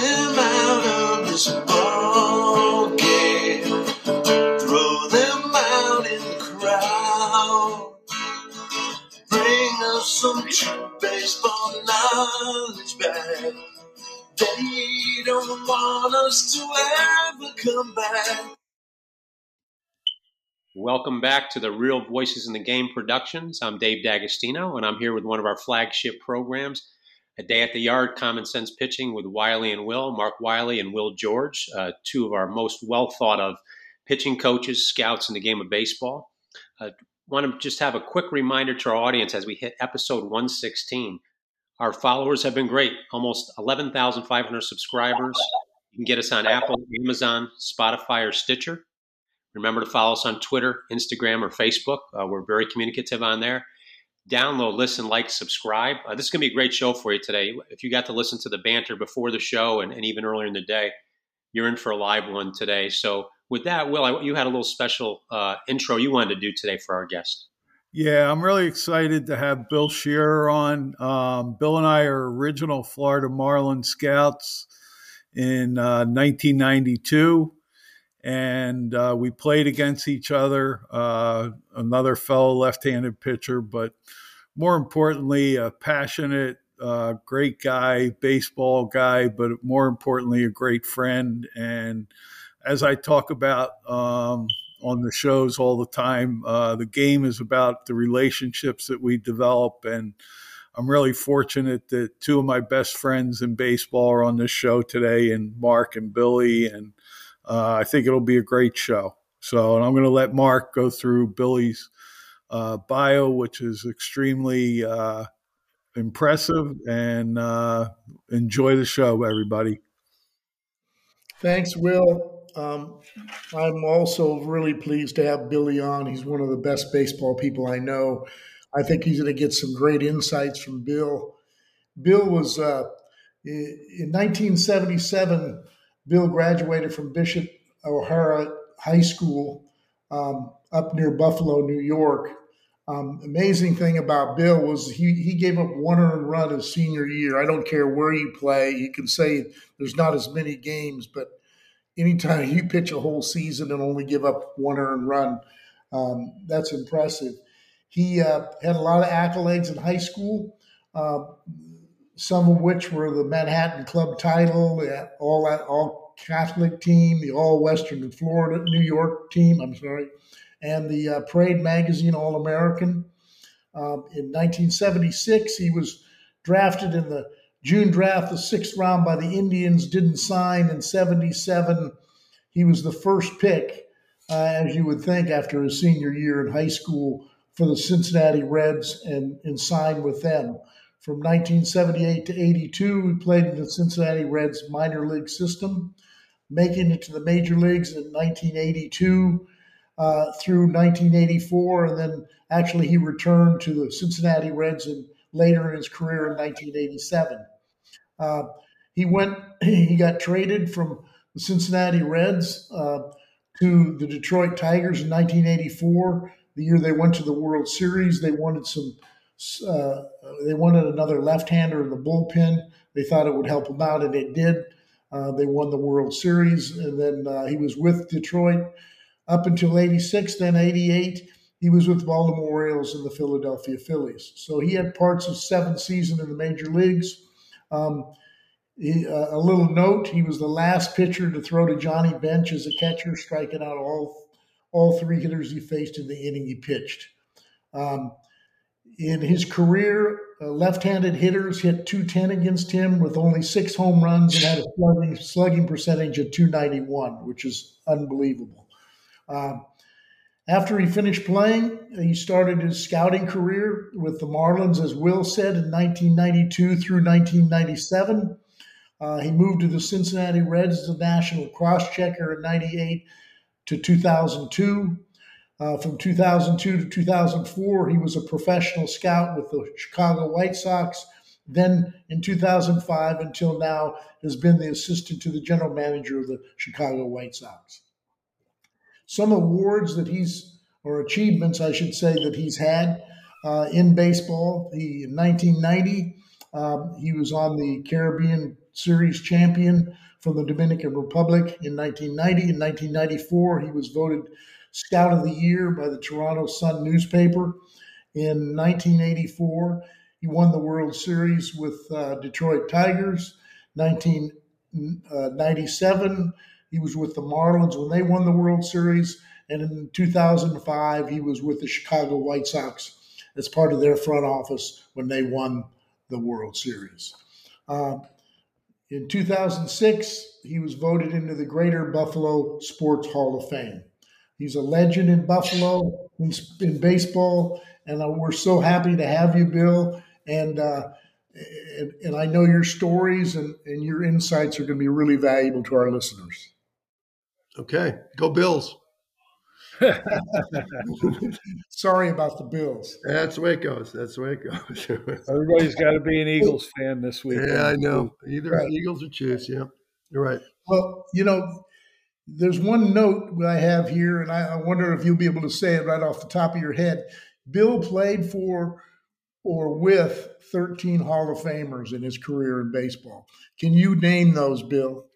them out of this ball game. Throw them out in the crowd. Bring us some true baseball knowledge back. They don't want us to ever come back. Welcome back to the Real Voices in the Game Productions. I'm Dave D'Agostino, and I'm here with one of our flagship programs, A Day at the Yard Common Sense Pitching with Wiley and Will, Mark Wiley and Will George, uh, two of our most well thought of pitching coaches, scouts in the game of baseball. I uh, want to just have a quick reminder to our audience as we hit episode 116. Our followers have been great, almost 11,500 subscribers. You can get us on Apple, Amazon, Spotify, or Stitcher. Remember to follow us on Twitter, Instagram, or Facebook. Uh, we're very communicative on there. Download, listen, like, subscribe. Uh, this is going to be a great show for you today. If you got to listen to the banter before the show and, and even earlier in the day, you're in for a live one today. So, with that, Will, I, you had a little special uh, intro you wanted to do today for our guest. Yeah, I'm really excited to have Bill Scherrer on. Um, Bill and I are original Florida Marlin Scouts in uh, 1992 and uh, we played against each other. Uh, another fellow left-handed pitcher, but more importantly, a passionate, uh, great guy, baseball guy, but more importantly, a great friend. And as I talk about um, on the shows all the time, uh, the game is about the relationships that we develop and. I'm really fortunate that two of my best friends in baseball are on this show today, and Mark and Billy, and uh, I think it'll be a great show. So, and I'm going to let Mark go through Billy's uh, bio, which is extremely uh, impressive, and uh, enjoy the show, everybody. Thanks, Will. Um, I'm also really pleased to have Billy on. He's one of the best baseball people I know. I think he's going to get some great insights from Bill. Bill was uh, in 1977 Bill graduated from Bishop O'Hara High School um, up near Buffalo, New York. Um, amazing thing about Bill was he, he gave up one earned run his senior year. I don't care where you play. You can say there's not as many games, but anytime you pitch a whole season and only give up one earned run, um, that's impressive. He uh, had a lot of accolades in high school. Uh, some of which were the Manhattan Club title, all all Catholic team, the All Western Florida, New York team. I'm sorry, and the uh, Parade Magazine All American. Um, in 1976, he was drafted in the June draft, the sixth round by the Indians. Didn't sign in 77. He was the first pick, uh, as you would think, after his senior year in high school for the Cincinnati Reds, and, and signed with them. From 1978 to 82, he played in the Cincinnati Reds minor league system, making it to the major leagues in 1982 uh, through 1984. And then actually, he returned to the Cincinnati Reds in, later in his career in 1987. Uh, he went, he got traded from the Cincinnati Reds uh, to the Detroit Tigers in 1984. The year they went to the World Series, they wanted some uh, they wanted another left-hander in the bullpen. They thought it would help them out, and it did. Uh, they won the World Series, and then uh, he was with Detroit up until '86. Then '88, he was with Baltimore Orioles and the Philadelphia Phillies. So he had parts of seven season in the major leagues. Um, he, uh, a little note: he was the last pitcher to throw to Johnny Bench as a catcher, striking out all all three hitters he faced in the inning he pitched. Um, in his career, uh, left-handed hitters hit 210 against him with only six home runs and had a slugging, slugging percentage of 291, which is unbelievable. Uh, after he finished playing, he started his scouting career with the Marlins, as Will said, in 1992 through 1997. Uh, he moved to the Cincinnati Reds as a national cross-checker in 98 to 2002. Uh, from 2002 to 2004, he was a professional scout with the Chicago White Sox. Then in 2005 until now, has been the assistant to the general manager of the Chicago White Sox. Some awards that he's, or achievements, I should say, that he's had uh, in baseball. He, in 1990, Um, he was on the Caribbean Series champion from the Dominican Republic in 1990. In 1994, he was voted Scout of the Year by the Toronto Sun newspaper. In 1984, he won the World Series with uh, Detroit Tigers. 1997, he was with the Marlins when they won the World Series. And in 2005, he was with the Chicago White Sox as part of their front office when they won the World Series. Uh, in 2006, he was voted into the Greater Buffalo Sports Hall of Fame. He's a legend in Buffalo in, in baseball, and uh, we're so happy to have you, Bill. And uh, and, and, I know your stories and, and your insights are going to be really valuable to our listeners. Okay, go Bills. Sorry about the Bills. That's the way it goes. That's the way it goes. Everybody's got to be an Eagles fan this week. Yeah, I know. Either right. Eagles or Chiefs. Yeah, you're right. Well, you know, there's one note I have here, and I, wonder if you'll be able to say it right off the top of your head. Bill played for or with 13 Hall of Famers in his career in baseball. Can you name those, Bill?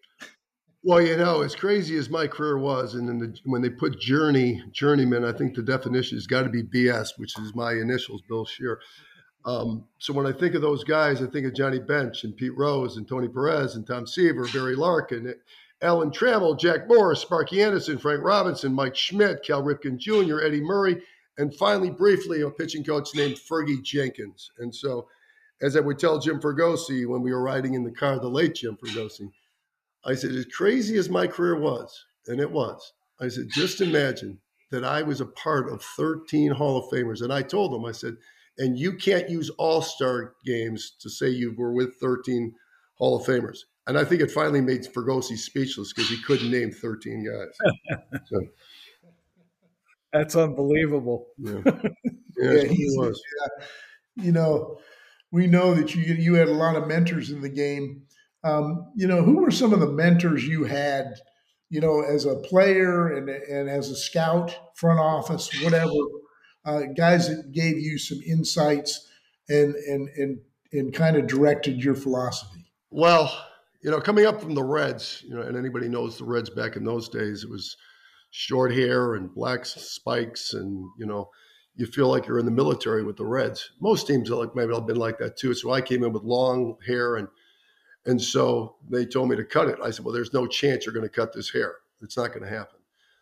Well, you know, as crazy as my career was, and the, when they put journey, journeyman, I think the definition has got to be BS, which is my initials, Bill Scherrer. Um, so when I think of those guys, I think of Johnny Bench and Pete Rose and Tony Perez and Tom Seaver, Barry Larkin, Alan Trammell, Jack Morris, Sparky Anderson, Frank Robinson, Mike Schmidt, Cal Ripken Jr., Eddie Murray, and finally, briefly, a pitching coach named Fergie Jenkins. And so, as I would tell Jim Fregosi when we were riding in the car, the late Jim Fregosi, I said, as crazy as my career was, and it was, I said, just imagine that I was a part of 13 Hall of Famers. And I told them, I said, and you can't use all star games to say you were with 13 Hall of Famers. And I think it finally made Fregosi speechless because he couldn't name 13 guys. So. That's unbelievable. Yeah, yeah, yeah he was. Yeah. You know, we know that you you had a lot of mentors in the game um, you know, who were some of the mentors you had, you know, as a player and, and as a scout, front office, whatever, uh, guys that gave you some insights and, and, and, and kind of directed your philosophy? Well, you know, coming up from the Reds, you know, and anybody knows the Reds back in those days, it was short hair and black spikes, and you know, you feel like you're in the military with the Reds. Most teams are like maybe I've been like that too. So I came in with long hair and and so they told me to cut it. I said, well, there's no chance you're going to cut this hair. It's not going to happen.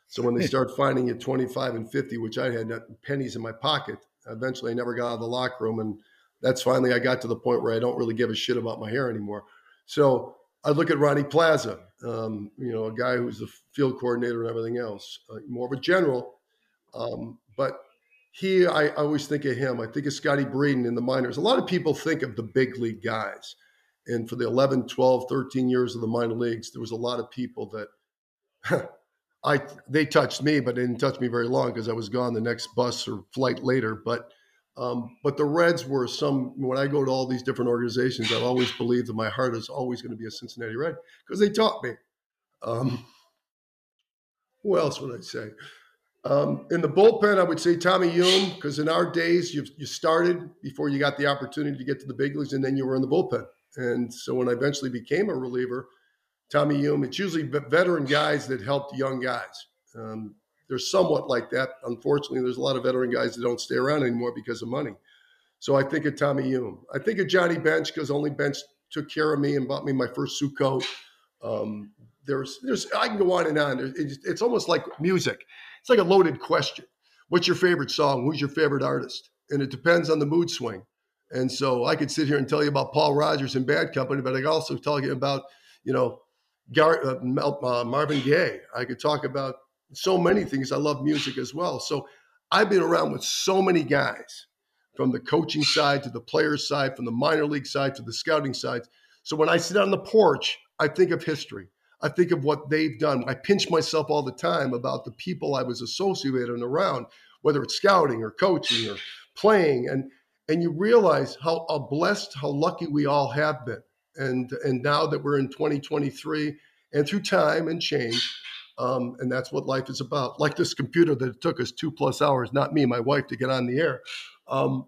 So when they start finding it 25 and 50, which I had pennies in my pocket, eventually I never got out of the locker room. And that's finally, I got to the point where I don't really give a shit about my hair anymore. So I look at Ronnie Plaza, um, you know, a guy who's the field coordinator and everything else, uh, more of a general. Um, but he, I, I always think of him. I think of Scotty Breeden in the minors. A lot of people think of the big league guys and for the 11, 12, 13 years of the minor leagues, there was a lot of people that I they touched me, but didn't touch me very long because I was gone the next bus or flight later. But um, but the Reds were some. When I go to all these different organizations, I've always believed that my heart is always going to be a Cincinnati Red because they taught me. Um, who else would I say? Um, in the bullpen, I would say Tommy Hume because in our days, you you started before you got the opportunity to get to the big leagues, and then you were in the bullpen. And so when I eventually became a reliever, Tommy Hume, it's usually veteran guys that helped young guys. Um, they're somewhat like that. Unfortunately, there's a lot of veteran guys that don't stay around anymore because of money. So I think of Tommy Hume. I think of Johnny Bench because only Bench took care of me and bought me my first suit coat. Um, there's, there's, I can go on and on. It's, it's almost like music. It's like a loaded question. What's your favorite song? Who's your favorite artist? And it depends on the mood swing. And so I could sit here and tell you about Paul Rodgers and Bad Company, but I could also tell you about, you know, Gar- uh, uh, Marvin Gaye. I could talk about so many things. I love music as well. So I've been around with so many guys from the coaching side to the players side, from the minor league side to the scouting side. So when I sit on the porch, I think of history. I think of what they've done. I pinch myself all the time about the people I was associated and around, whether it's scouting or coaching or playing. And and you realize how, how blessed, how lucky we all have been. And and now that we're in 2023, and through time and change, um, and that's what life is about. Like this computer that it took us two plus hours, not me, my wife, to get on the air. Um,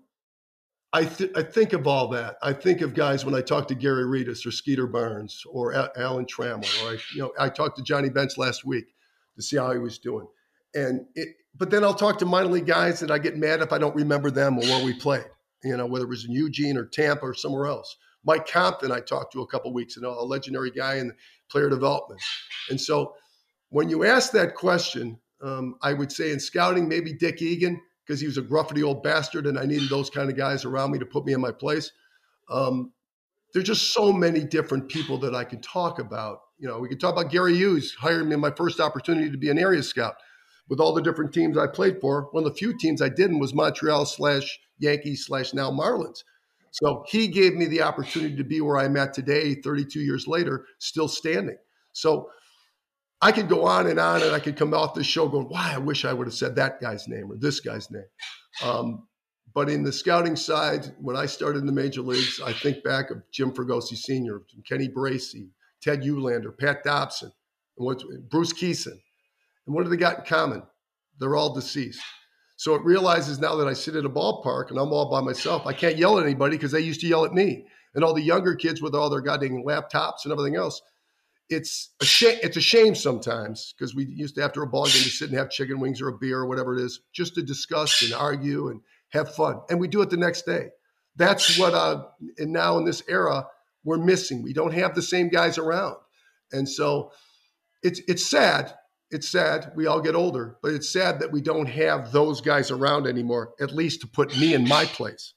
I, th- I think of all that. I think of guys when I talk to Gary Redus or Skeeter Barnes or A- Alan Trammell, or I, you know, I talked to Johnny Bench last week to see how he was doing. And it, but then I'll talk to minor league guys and I get mad if I don't remember them or where we played, you know, whether it was in Eugene or Tampa or somewhere else. Mike Compton, I talked to a couple weeks ago, a legendary guy in player development. And so when you ask that question, um, I would say in scouting, maybe Dick Egan, because he was a gruffy old bastard and I needed those kind of guys around me to put me in my place. Um, there's just so many different people that I could talk about. You know, we could talk about Gary Hughes hiring me my first opportunity to be an area scout with all the different teams I played for. One of the few teams I didn't was Montreal slash Yankees slash now Marlins. So he gave me the opportunity to be where I'm at today, 32 years later, still standing. So I could go on and on, and I could come off the show going, "Why? I wish I would have said that guy's name or this guy's name." Um, but in the scouting side, when I started in the major leagues, I think back of Jim Fregosi Sr., Kenny Bracey, Ted Uhlaender, Pat Dobson, and what, Bruce Kison. And what do they got in common? They're all deceased. So it realizes now that I sit at a ballpark and I'm all by myself, I can't yell at anybody because they used to yell at me. And all the younger kids with all their goddamn laptops and everything else, it's a shame. It's a shame sometimes because we used to after a ball game to sit and have chicken wings or a beer or whatever it is, just to discuss and argue and have fun. And we do it the next day. That's what. Uh, and now in this era, we're missing. We don't have the same guys around, and so it's it's sad. It's sad. We all get older, but it's sad that we don't have those guys around anymore. At least to put me in my place.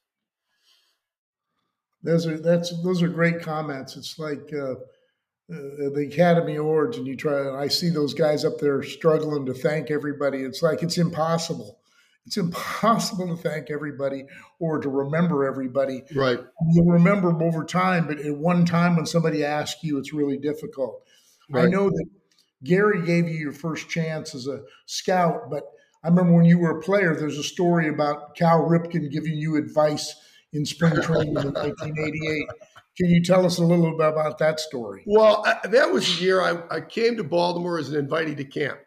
Those are that's those are great comments. It's like. Uh, uh, the Academy Awards, and you try. I see those guys up there struggling to thank everybody. It's like it's impossible. It's impossible to thank everybody or to remember everybody. Right. You'll remember them over time, but at one time when somebody asks you, it's really difficult. Right. I know that Gary gave you your first chance as a scout, but I remember when you were a player, there's a story about Cal Ripken giving you advice in spring training in 1988. Can you tell us a little bit about that story? Well, I, that was the year I, I came to Baltimore as an invitee to camp.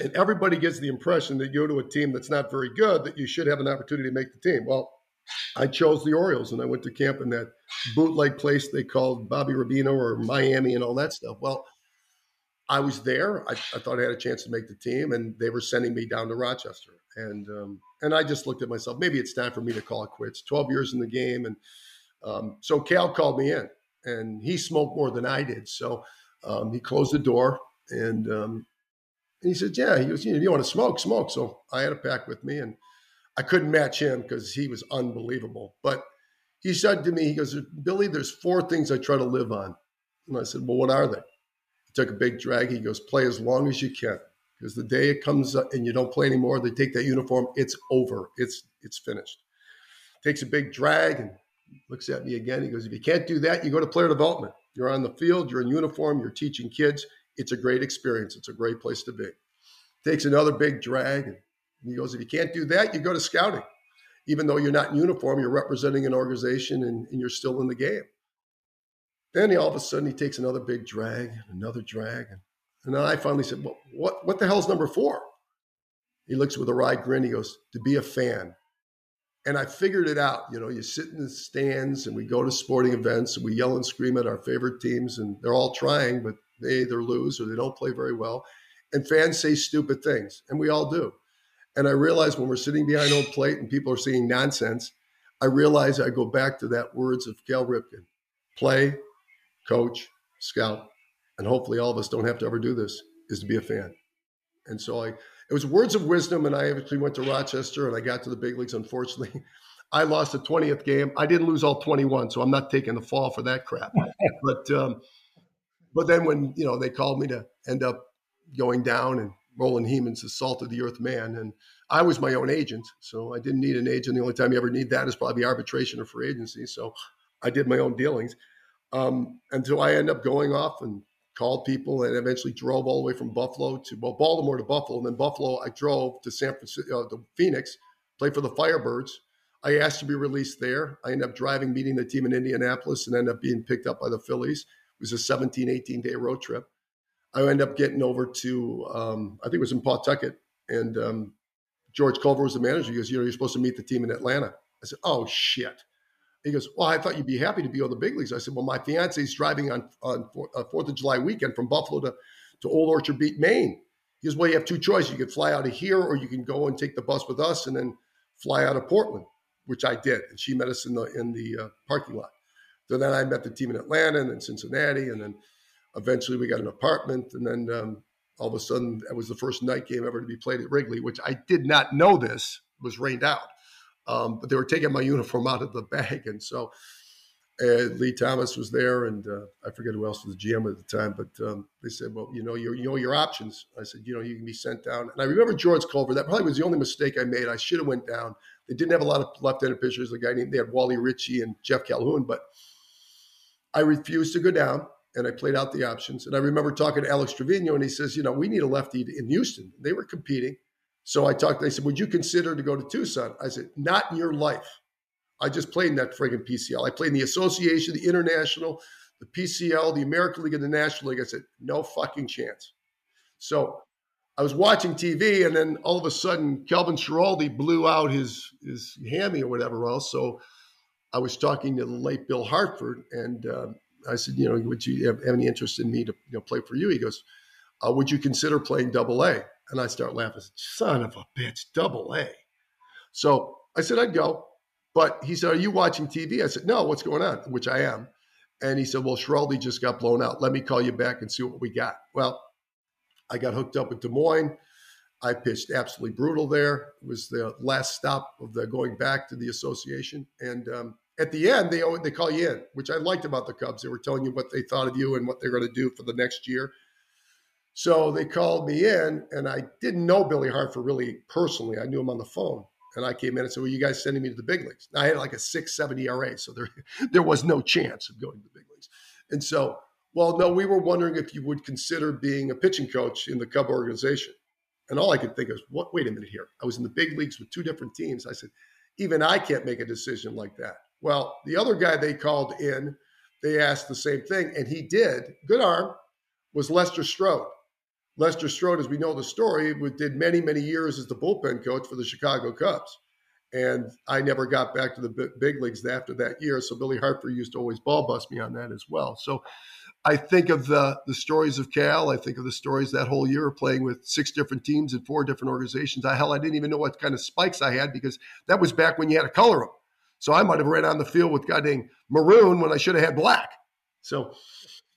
And everybody gets the impression that you go to a team that's not very good, that you should have an opportunity to make the team. Well, I chose the Orioles and I went to camp in that bootleg place they called Bobby Rubino or Miami and all that stuff. Well, I was there. I, I, thought I had a chance to make the team, and they were sending me down to Rochester. And um, and I just looked at myself. Maybe it's time for me to call it quits. Twelve years in the game, and um, so Cal called me in, and he smoked more than I did. So um, he closed the door, and, um, and he said, "Yeah." He goes, "You, know, you want to smoke? Smoke." So I had a pack with me, and I couldn't match him because he was unbelievable. But he said to me, "He goes, Billy, there's four things I try to live on." And I said, "Well, what are they?" He took a big drag. He goes, "Play as long as you can." Because the day it comes and you don't play anymore, they take that uniform. It's over. It's it's finished. Takes a big drag and looks at me again. He goes, If you can't do that, you go to player development. You're on the field, you're in uniform, you're teaching kids. It's a great experience. It's a great place to be. Takes another big drag. And he goes, If you can't do that, you go to scouting. Even though you're not in uniform, you're representing an organization and, and you're still in the game. Then he, all of a sudden he takes another big drag, another drag. And then I finally said, well, what, what the hell's number four? He looks with a wry grin. He goes, To be a fan and I figured it out. You know, you sit in the stands and we go to sporting events and we yell and scream at our favorite teams, and they're all trying, but they either lose or they don't play very well. And fans say stupid things, and we all do. And I realize when we're sitting behind home plate and people are saying nonsense, I realize I go back to that words of Cal Ripken play, coach, scout, and hopefully all of us don't have to ever do this, is to be a fan. And so I, it was words of wisdom. And I actually went to Rochester and I got to the big leagues. Unfortunately, I lost the 20th game. I didn't lose all 21, so I'm not taking the fall for that crap. but um, but then when you know they called me to end up going down and Roland salt of the earth man, and I was my own agent, so I didn't need an agent. The only time you ever need that is probably arbitration or free agency. So I did my own dealings um, until I end up going off and called people, and eventually drove all the way from Buffalo to well, Baltimore to Buffalo, and then Buffalo. I drove to San Francisco, uh, to Phoenix, played for the Firebirds. I asked to be released there. I ended up driving, meeting the team in Indianapolis, and ended up being picked up by the Phillies. It was a 17, 18 day road trip. I ended up getting over to, um, I think it was in Pawtucket, and um, George Culver was the manager. He goes, You know, you're supposed to meet the team in Atlanta. I said, Oh, shit. He goes, well, I thought you'd be happy to be on the big leagues. I said, well, my fiance's driving on on uh, Fourth of July weekend from Buffalo to to Old Orchard Beach, Maine. He goes, well, you have two choices. You could fly out of here, or you can go and take the bus with us, and then fly out of Portland, which I did. And she met us in the in the uh, parking lot. So then I met the team in Atlanta and then Cincinnati, and then eventually we got an apartment, and then um, all of a sudden that was the first night game ever to be played at Wrigley, which I did not know this was rained out. Um, but they were taking my uniform out of the bag, and so uh, Lee Thomas was there, and uh, I forget who else was the GM at the time. But um, they said, "Well, you know, you know your options." I said, "You know, you can be sent down." And I remember George Culver. That probably was the only mistake I made. I should have went down. They didn't have a lot of left-handed pitchers. The guy named they had Wally Ritchie and Jeff Calhoun, but I refused to go down and I played out the options. And I remember talking to Alex Trevino, and he says, you know, we need a lefty in Houston. They were competing. So I talked, they said, would you consider to go to Tucson? I said, not in your life. I just played in that friggin' PCL. I played in the association, the international, the PCL, the American League, and the National League. I said, no fucking chance. So I was watching TV, and then all of a sudden, Calvin Schiraldi blew out his his hammy or whatever else. So I was talking to the late Bill Harford, and uh, I said, you know, would you have, any interest in me to you know play for you? He goes, uh, would you consider playing Double A? And I start laughing. I said, Son of a bitch, Double A. So I said I'd go, but he said, are you watching TV? I said, no. What's going on? Which I am. And he said, well, Schiraldi just got blown out. Let me call you back and see what we got. Well, I got hooked up with Des Moines. I pitched absolutely brutal there. It was the last stop of the going back to the association. And um, at the end, they they call you in, which I liked about the Cubs. They were telling you what they thought of you and what they're going to do for the next year. So they called me in, and I didn't know Billy Harford really personally. I knew him on the phone. And I came in and said, Well, you guys sending me to the big leagues? I had like a 6 7 ERA, so there, there was no chance of going to the big leagues. And so, well, no, we were wondering if you would consider being a pitching coach in the Cub organization. And all I could think of is, what? Wait a minute here. I was in the big leagues with two different teams. I said, even I can't make a decision like that. Well, the other guy they called in, they asked the same thing, and he did. Good arm was Lester Strode. Lester Strode, as we know the story, did many, many years as the bullpen coach for the Chicago Cubs. And I never got back to the big leagues after that year. So Billy Harford used to always ball bust me on that as well. So I think of the the stories of Cal. I think of the stories that whole year playing with six different teams and four different organizations. I, hell, I didn't even know what kind of spikes I had because that was back when you had to color them. So I might have ran on the field with goddamn maroon when I should have had black. So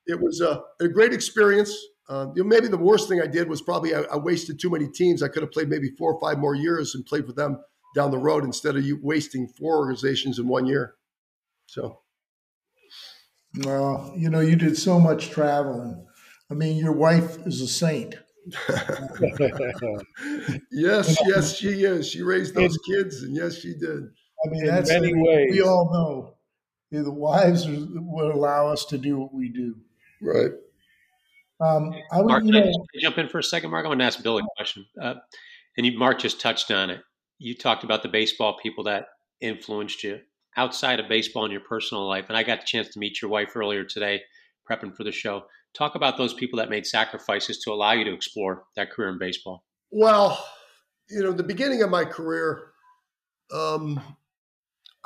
it was a, a great experience. Uh, you know, maybe the worst thing I did was probably I, I, wasted too many teams. I could have played maybe four or five more years and played for them down the road instead of you wasting four organizations in one year. So well, you know, you did so much traveling. I mean, your wife is a saint. yes, yes, she is. She raised those kids, and yes, she did. I mean, in that's many ways. We all know the wives would allow us to do what we do. Right. Um, I would, Mark, you know, jump in for a second, Mark? I want to ask Bill a question. Uh, and you, Mark just touched on it. You talked about the baseball people that influenced you outside of baseball in your personal life, and I got the chance to meet your wife earlier today, prepping for the show. Talk about those people that made sacrifices to allow you to explore that career in baseball. Well, you know, the beginning of my career, um,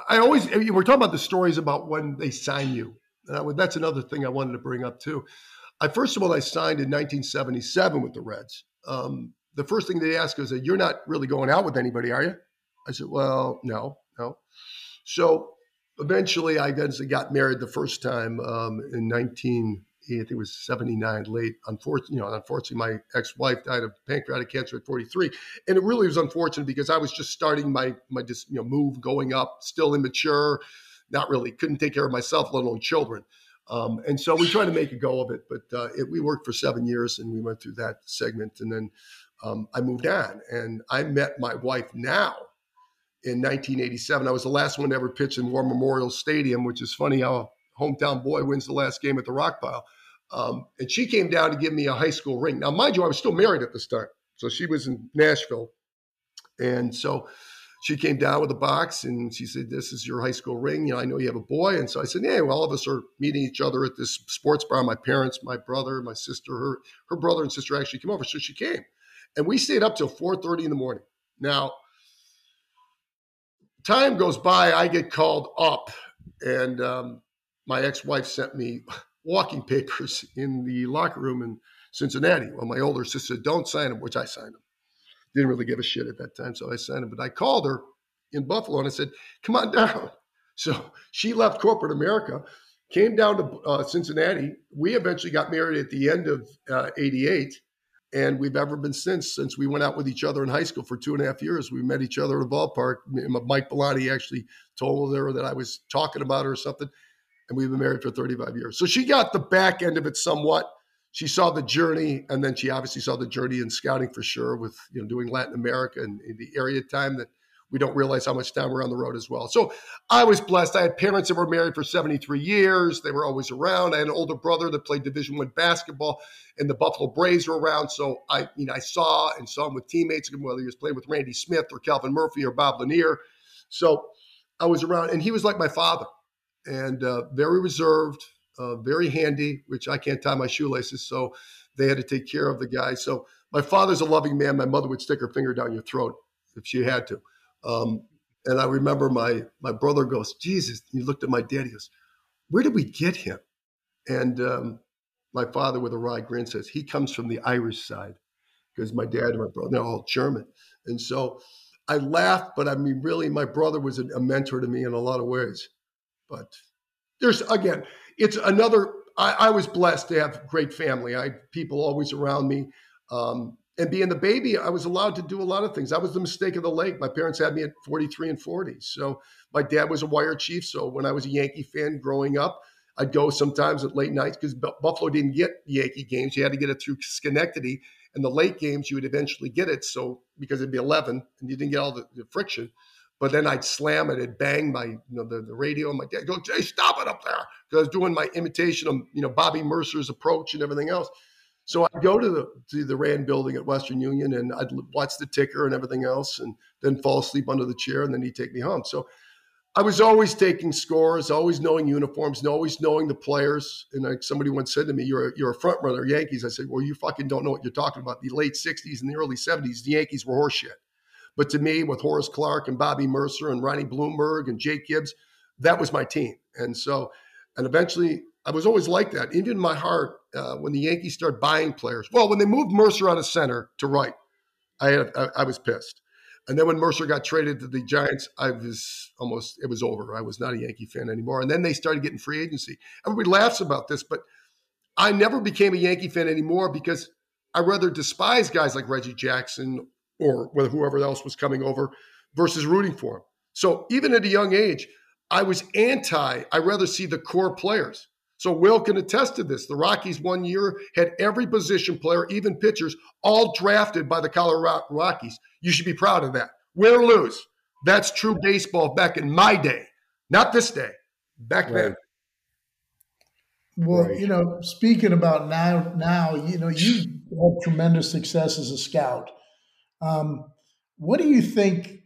I always we're talking about the stories about when they sign you. Would, that's another thing I wanted to bring up too. I first of all, I signed in 1977 with the Reds. Um, the first thing they asked was, "You're not really going out with anybody, are you?" I said, "Well, no, no." So eventually, I eventually got married the first time um, in 19. I think it was 79 late. Unfortunately, you know, unfortunately, my ex-wife died of pancreatic cancer at 43, and it really was unfortunate because I was just starting my my just you know move, going up, still immature, not really couldn't take care of myself, let alone children. Um, and so we tried to make a go of it, but uh, it, we worked for seven years, and we went through that segment, and then um, I moved on, and I met my wife now in 1987. I was the last one to ever pitch in War Memorial Stadium, which is funny how a hometown boy wins the last game at the Rock Pile. Um, and she came down to give me a high school ring. Now, mind you, I was still married at this time. So she was in Nashville. And so she came down with a box and she said, This is your high school ring. You know, I know you have a boy. And so I said, Yeah, well, all of us are meeting each other at this sports bar. My parents, my brother, my sister, her, her brother and sister actually came over. So she came. And we stayed up till 4:30 in the morning. Now, time goes by, I get called up and um, my ex-wife sent me walking papers in the locker room in Cincinnati. Well, my older sister said, "Don't sign them," which I signed them. Didn't really give a shit at that time, so I signed them. But I called her in Buffalo and I said, "Come on down." So she left corporate America, came down to uh, Cincinnati. We eventually got married at the end of '88. Uh, and we've ever been since. Since we went out with each other in high school for two and a half years, we met each other at a ballpark. Mike Bellani actually told her that I was talking about her or something, and we've been married for 35 years. So she got the back end of it somewhat. She saw the journey, and then she obviously saw the journey in scouting for sure, with you know doing Latin America and the area time that we don't realize how much time we're on the road as well. So I was blessed. I had parents that were married for 73 years. They were always around. I had an older brother that played Division One basketball, and the Buffalo Braves were around. So I, you know, I saw and saw him with teammates, whether he was playing with Randy Smith or Calvin Murphy or Bob Lanier. So I was around, and he was like my father, and uh, very reserved, uh, very handy, which I can't tie my shoelaces, so they had to take care of the guy. So my father's a loving man. My mother would stick her finger down your throat if she had to. Um, and I remember my my brother goes, Jesus. He looked at my dad. He goes, Where did we get him? And um, my father, with a wry grin, says he comes from the Irish side because my dad and my brother they're all German. And so I laughed, but I mean, really, my brother was a, a mentor to me in a lot of ways. But there's again, it's another. I, I was blessed to have great family. I people always around me. Um, and being the baby, I was allowed to do a lot of things. That was the mistake of the lake. My parents had me at 43 and 40. So my dad was a wire chief. So when I was a Yankee fan growing up, I'd go sometimes at late nights because Buffalo didn't get Yankee games. You had to get it through Schenectady. And the late games, you would eventually get it. So because it'd be 11 and you didn't get all the, the friction. But then I'd slam it, and bang my, you know, the, the radio. And my dad go, Jay, stop it up there. Because I was doing my imitation of, you know, Bobby Murcer's approach and everything else. So I'd go to the to the Rand building at Western Union and I'd watch the ticker and everything else and then fall asleep under the chair and then he'd take me home. So I was always taking scores, always knowing uniforms, and always knowing the players. And like somebody once said to me, "You're a, you're a front runner, Yankees." I said, "Well, you fucking don't know what you're talking about. The late '60s and the early '70s, the Yankees were horseshit." But to me, with Horace Clarke and Bobby Murcer and Ronnie Blomberg and Jake Gibbs, that was my team. And so, and eventually, I was always like that. Even in my heart, uh, when the Yankees started buying players, well, when they moved Murcer out of center to right, I, had, I, I was pissed. And then when Murcer got traded to the Giants, I was almost it was over. I was not a Yankee fan anymore. And then they started getting free agency. Everybody laughs about this, but I never became a Yankee fan anymore because I rather despise guys like Reggie Jackson or whether whoever else was coming over versus rooting for him. So even at a young age, I was anti. I rather see the core players. So Will can attest to this. The Rockies one year had every position player, even pitchers, all drafted by the Colorado Rockies. You should be proud of that. Win or lose. That's true baseball back in my day, not this day. Back right. then. Well, right. you know, speaking about now, now you know, you had tremendous success as a scout. Um, what do you think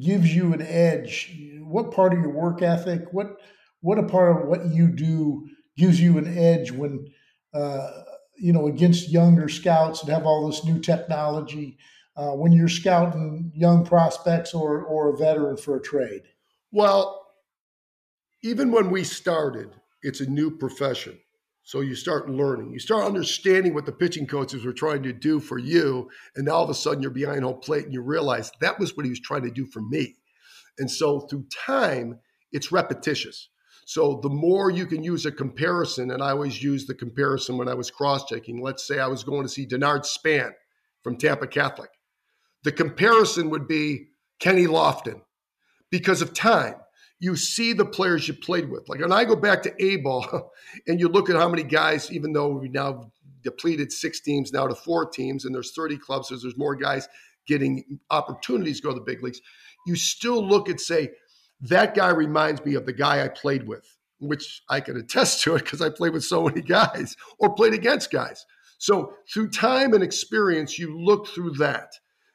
gives you an edge? What part of your work ethic? What what a part of what you do gives you an edge when uh, you know against younger scouts that have all this new technology uh, when you're scouting young prospects or or a veteran for a trade well even when we started it's a new profession so you start learning you start understanding what the pitching coaches were trying to do for you and now all of a sudden you're behind home plate and you realize that was what he was trying to do for me and so through time it's repetitious so the more you can use a comparison, and I always use the comparison when I was cross checking. Let's say I was going to see Denard Span from Tampa Catholic. The comparison would be Kenny Lofton because of time. You see the players you played with. Like when I go back to A ball and you look at how many guys, even though we now depleted six teams now to four teams, and there's 30 clubs, so there's more guys getting opportunities to go to the big leagues. You still look at, say, that guy reminds me of the guy I played with, which I can attest to it because I played with so many guys or played against guys. So through time and experience, you look through that.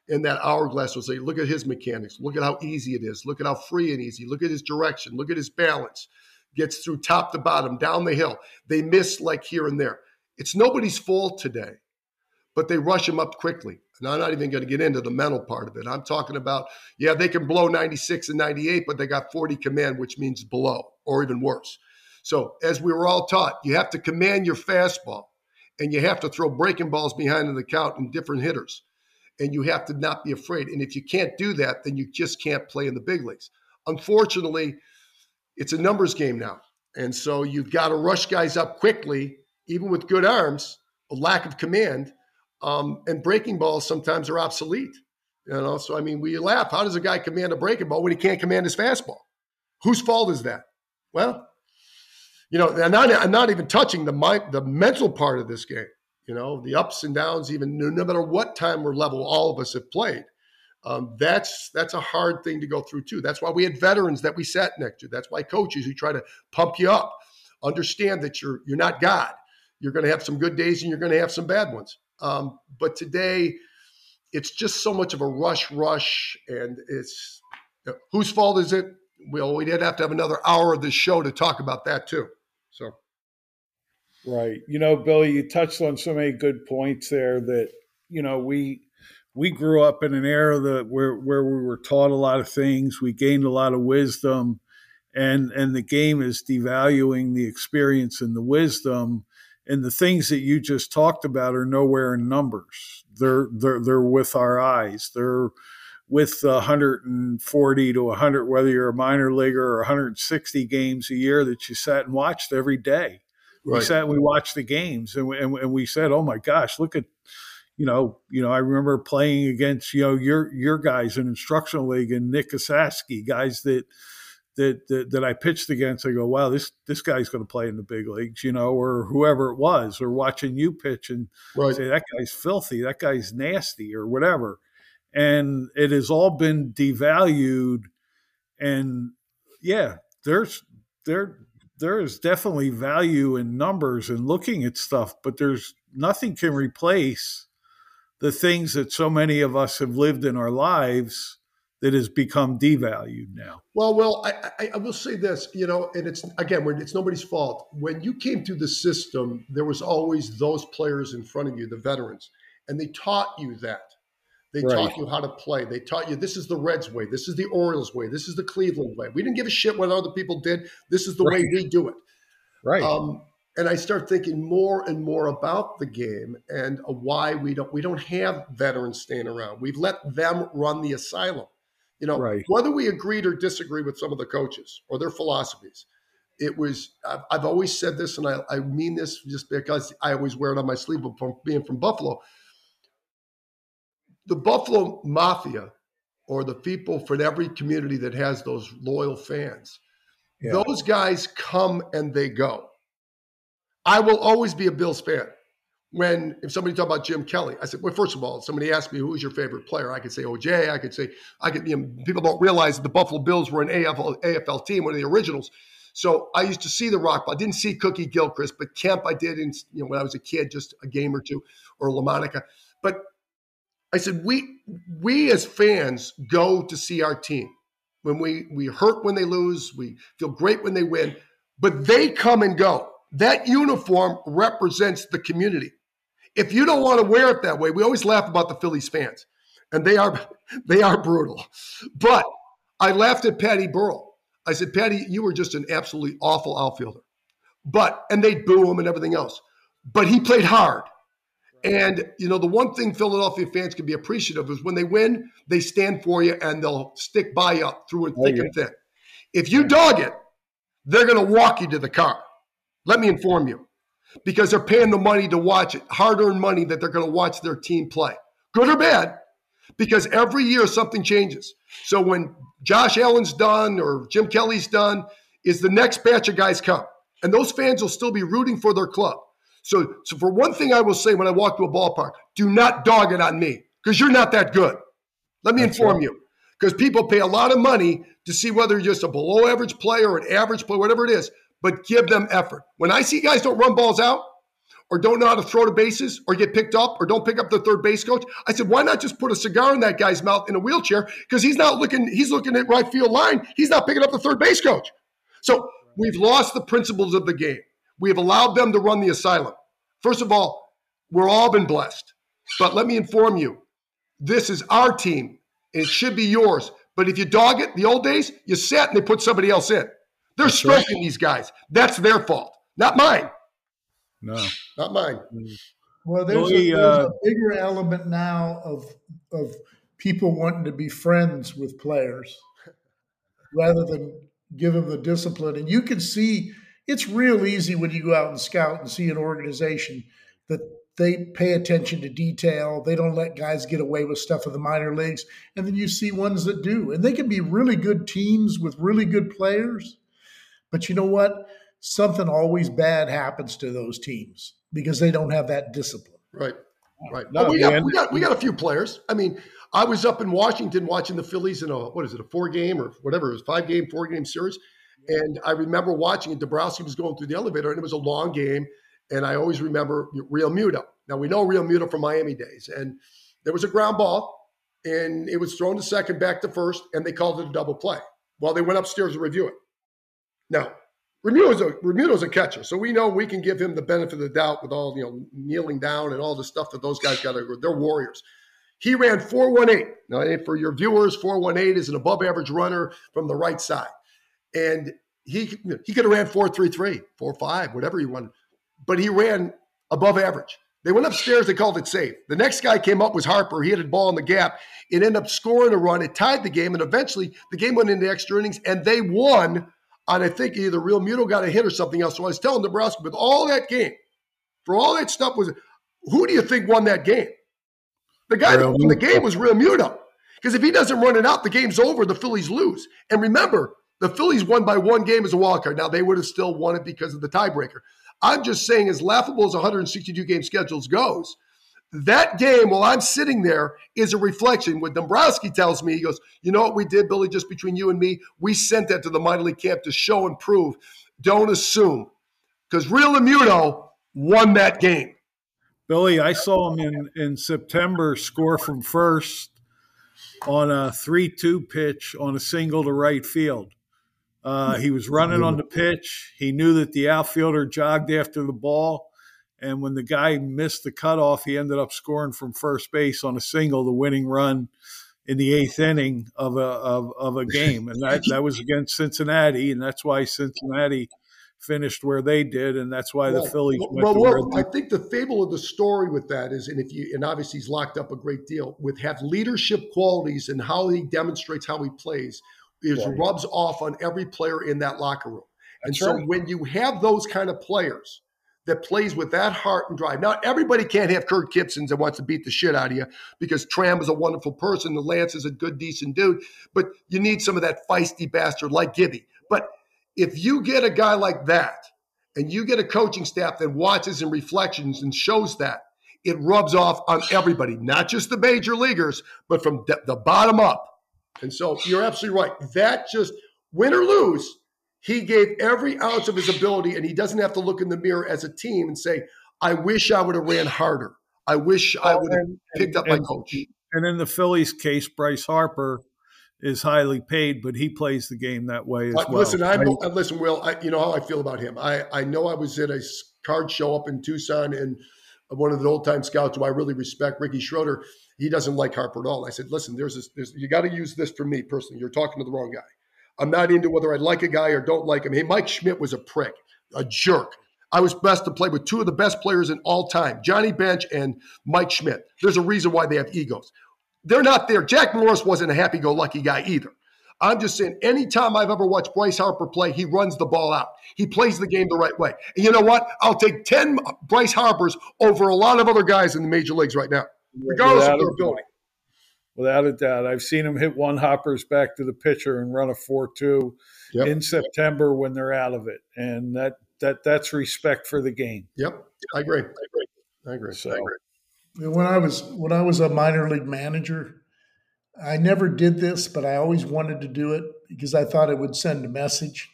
And that hourglass will say, look at his mechanics. Look at how easy it is. Look at how free and easy. Look at his direction. Look at his balance. Gets through top to bottom, down the hill. They miss like here and there. It's nobody's fault today. but they rush him up quickly. And I'm not even going to get into the mental part of it. I'm talking about, yeah, they can blow 96 and 98, but they got 40 command, which means below or even worse. So, as we were all taught, you have to command your fastball and you have to throw breaking balls behind the count and different hitters. And you have to not be afraid. And if you can't do that, then you just can't play in the big leagues. Unfortunately, it's a numbers game now. And so you've got to rush guys up quickly, even with good arms, a lack of command. Um, and breaking balls sometimes are obsolete. You know, so I mean, we laugh. How does a guy command a breaking ball when he can't command his fastball? Whose fault is that? Well, you know, I'm not, I'm not even touching the the mental part of this game. You know, the ups and downs. Even no matter what time or level all of us have played, um, that's that's a hard thing to go through too. That's why we had veterans that we sat next to. That's why coaches who try to pump you up understand that you're you're not God. You're going to have some good days and you're going to have some bad ones. Um, but today, it's just so much of a rush, rush, and it's whose fault is it? Well, we did have to have another hour of the show to talk about that too. So, right, you know, Billy, you touched on so many good points there that you know we we grew up in an era that where where we were taught a lot of things, we gained a lot of wisdom, and and the game is devaluing the experience and the wisdom, and the things that you just talked about are nowhere in numbers. They're they're they're with our eyes. They're with 140 to 100, whether you're a minor leaguer or 160 games a year that you sat and watched every day. Right. We sat and we watched the games, and we, and, and we said, "Oh my gosh, look at you know, you know, I remember playing against you know your your guys in instructional league and Nick Esasky, guys that, that that that I pitched against. I go, wow, this this guy's going to play in the big leagues, you know, or whoever it was, or watching you pitch and right. say that guy's filthy, that guy's nasty, or whatever. And it has all been devalued, and yeah, there's there there is definitely value in numbers and looking at stuff, but there's nothing can replace the things that so many of us have lived in our lives that has become devalued now. Well, well, I, I, I, will say this, you know, and it's again, it's nobody's fault. When you came through the system, there was always those players in front of you, the veterans, and they taught you that. They right. taught you how to play. They taught you this is the Reds way, this is the Orioles way, this is the Cleveland way. We didn't give a shit what other people did. This is the right. way we do it. Right. Um, and I start thinking more and more about the game and why we don't we don't have veterans staying around. We've let them run the asylum. You know, right. whether we agreed or disagree with some of the coaches or their philosophies, it was I've, I've always said this, and I, I, mean this just because I always wear it on my sleeve from being from Buffalo. The Buffalo Mafia, or the people from every community that has those loyal fans, yeah. those guys come and they go I will always be a Bills fan. When if somebody talk about Jim Kelly, I said, well, first of all, somebody asked me who's your favorite player, I could say OJ. I could say I could. You know, people don't realize that the Buffalo Bills were an AFL, AFL team, one of the originals. So I used to see the Rock. But I didn't see Cookie Gilchrist, but Kemp I did. In, you know, when I was a kid, just a game or two, or LaMonica. But I said we we as fans go to see our team when we we hurt when they lose, we feel great when they win, but they come and go. That uniform represents the community. If you don't want to wear it that way, we always laugh about the Phillies fans, and they are they are brutal. But I laughed at Patty Burrell. I said, Patty, you were just an absolutely awful outfielder. But and they'd boo him and everything else. But he played hard. And you know, the one thing Philadelphia fans can be appreciative of is when they win, they stand for you and they'll stick by you through it oh, thick oh, yeah. and thin. If you dog it, they're going to walk you to the car. Let me inform you, because they're paying the money to watch it, hard earned money that they're going to watch their team play, good or bad, because every year something changes. So when Josh Allen's done or Jim Kelly's done, is the next batch of guys come. And those fans will still be rooting for their club. So, so for one thing, I will say when I walk to a ballpark, do not dog it on me because you're not that good. Let me That's inform right. you because people pay a lot of money to see whether you're just a below average player or an average player, whatever it is but give them effort. When I see guys don't run balls out or don't know how to throw the bases or get picked up or don't pick up the third base coach, I said, why not just put a cigar in that guy's mouth in a wheelchair? Because he's not looking, he's looking at right field line. He's not picking up the third base coach. So we've lost the principles of the game. We have allowed them to run the asylum. First of all, we're all been blessed. But let me inform you this is our team. It should be yours. But if you dog it, the old days, you sat and they put somebody else in. They're That's stroking right. these guys. That's their fault, not mine. No, not mine. Well, there's, a, there's uh, a bigger element now of of people wanting to be friends with players rather than give them the discipline. And you can see it's real easy when you go out and scout and see an organization that they pay attention to detail. They don't let guys get away with stuff in the minor leagues. And then you see ones that do. And they can be really good teams with really good players. But you know what? Something always bad happens to those teams because they don't have that discipline. Right. Right. No, we, got, we, got, we got a few players. I mean, I was up in Washington watching the Phillies in a what is it, a four game or whatever, it was five game, four game series. And I remember watching it. Dombrowski was going through the elevator, and it was a long game. And I always remember Realmuto. Now we know Realmuto from Miami days, and there was a ground ball, and it was thrown to second, back to first, and they called it a double play. While they went upstairs to review it. Now Realmuto's a a catcher, so we know we can give him the benefit of the doubt with all you know kneeling down and all the stuff that those guys got to. They're warriors. He ran 418. Now, for your viewers, 418 is an above average runner from the right side. And he he could have ran 433, 45, whatever he wanted but he ran above average. They went upstairs, they called it safe. The next guy came up was Harper. He had a ball in the gap. It ended up scoring a run. It tied the game, and eventually the game went into extra innings, and they won on, I think, either Realmuto got a hit or something else. So I was telling Nebraska, with all that game, for all that stuff was, who do you think won that game? The guy that won the game was Realmuto. Because if he doesn't run it out, the game's over. The Phillies lose. And remember, the Phillies won by one game as a wild card. Now, they would have still won it because of the tiebreaker. I'm just saying, as laughable as 162 game schedules goes, that game while I'm sitting there is a reflection. What Dombrowski tells me, he goes, You know what we did, Billy, just between you and me? We sent that to the minor league camp to show and prove. Don't assume. Because Real Realmuto won that game. Billy, I saw him in, in September score from first on a 3 2 pitch on a single to right field. Uh, he was running on the pitch. He knew that the outfielder jogged after the ball. And when the guy missed the cutoff, he ended up scoring from first base on a single, the winning run in the eighth inning of a of, of a game. And that, that was against Cincinnati. And that's why Cincinnati finished where they did, and that's why well, the Phillies went well, well I think the fable of the story with that is, and if you and obviously he's locked up a great deal with have leadership qualities and how he demonstrates how he plays is yeah. rubs off on every player in that locker room. That's and so right. when you have those kind of players that plays with that heart and drive. Now, everybody can't have Kirk Gibson's that wants to beat the shit out of you because Tram is a wonderful person. The Lance is a good, decent dude. But you need some of that feisty bastard like Gibby. But if you get a guy like that and you get a coaching staff that watches and reflections and shows that, it rubs off on everybody, not just the major leaguers, but from the bottom up. And so you're absolutely right. That just win or lose, he gave every ounce of his ability, and he doesn't have to look in the mirror as a team and say, I wish I would have ran harder. I wish I would have picked up my coach. And in the Phillies case, Bryce Harper is highly paid, but he plays the game that way as well. Listen, I'm, I, listen, Will. I, you know how I feel about him. I, I know I was at a card show up in Tucson, and one of the old time scouts who I really respect, Ricky Schroeder he doesn't like Harper at all. I said, listen, there's this, there's, you got to use this for me personally. You're talking to the wrong guy. I'm not into whether I like a guy or don't like him. Hey, Mike Schmidt was a prick, a jerk. I was best to play with two of the best players in all time, Johnny Bench and Mike Schmidt. There's a reason why they have egos. They're not there. Jack Morris wasn't a happy go lucky guy either. I'm just saying, anytime I've ever watched Bryce Harper play, he runs the ball out. He plays the game the right way. And you know what? I'll take 10 Bryce Harpers over a lot of other guys in the major leagues right now regardless without of their ability. Without a doubt. I've seen them hit one hoppers back to the pitcher and run a 4 2 yep. in September yep. when they're out of it. And that, that that's respect for the game. Yep. I agree. I agree. I agree. So, I agree. When I was when I was a minor league manager, I never did this, but I always wanted to do it because I thought it would send a message.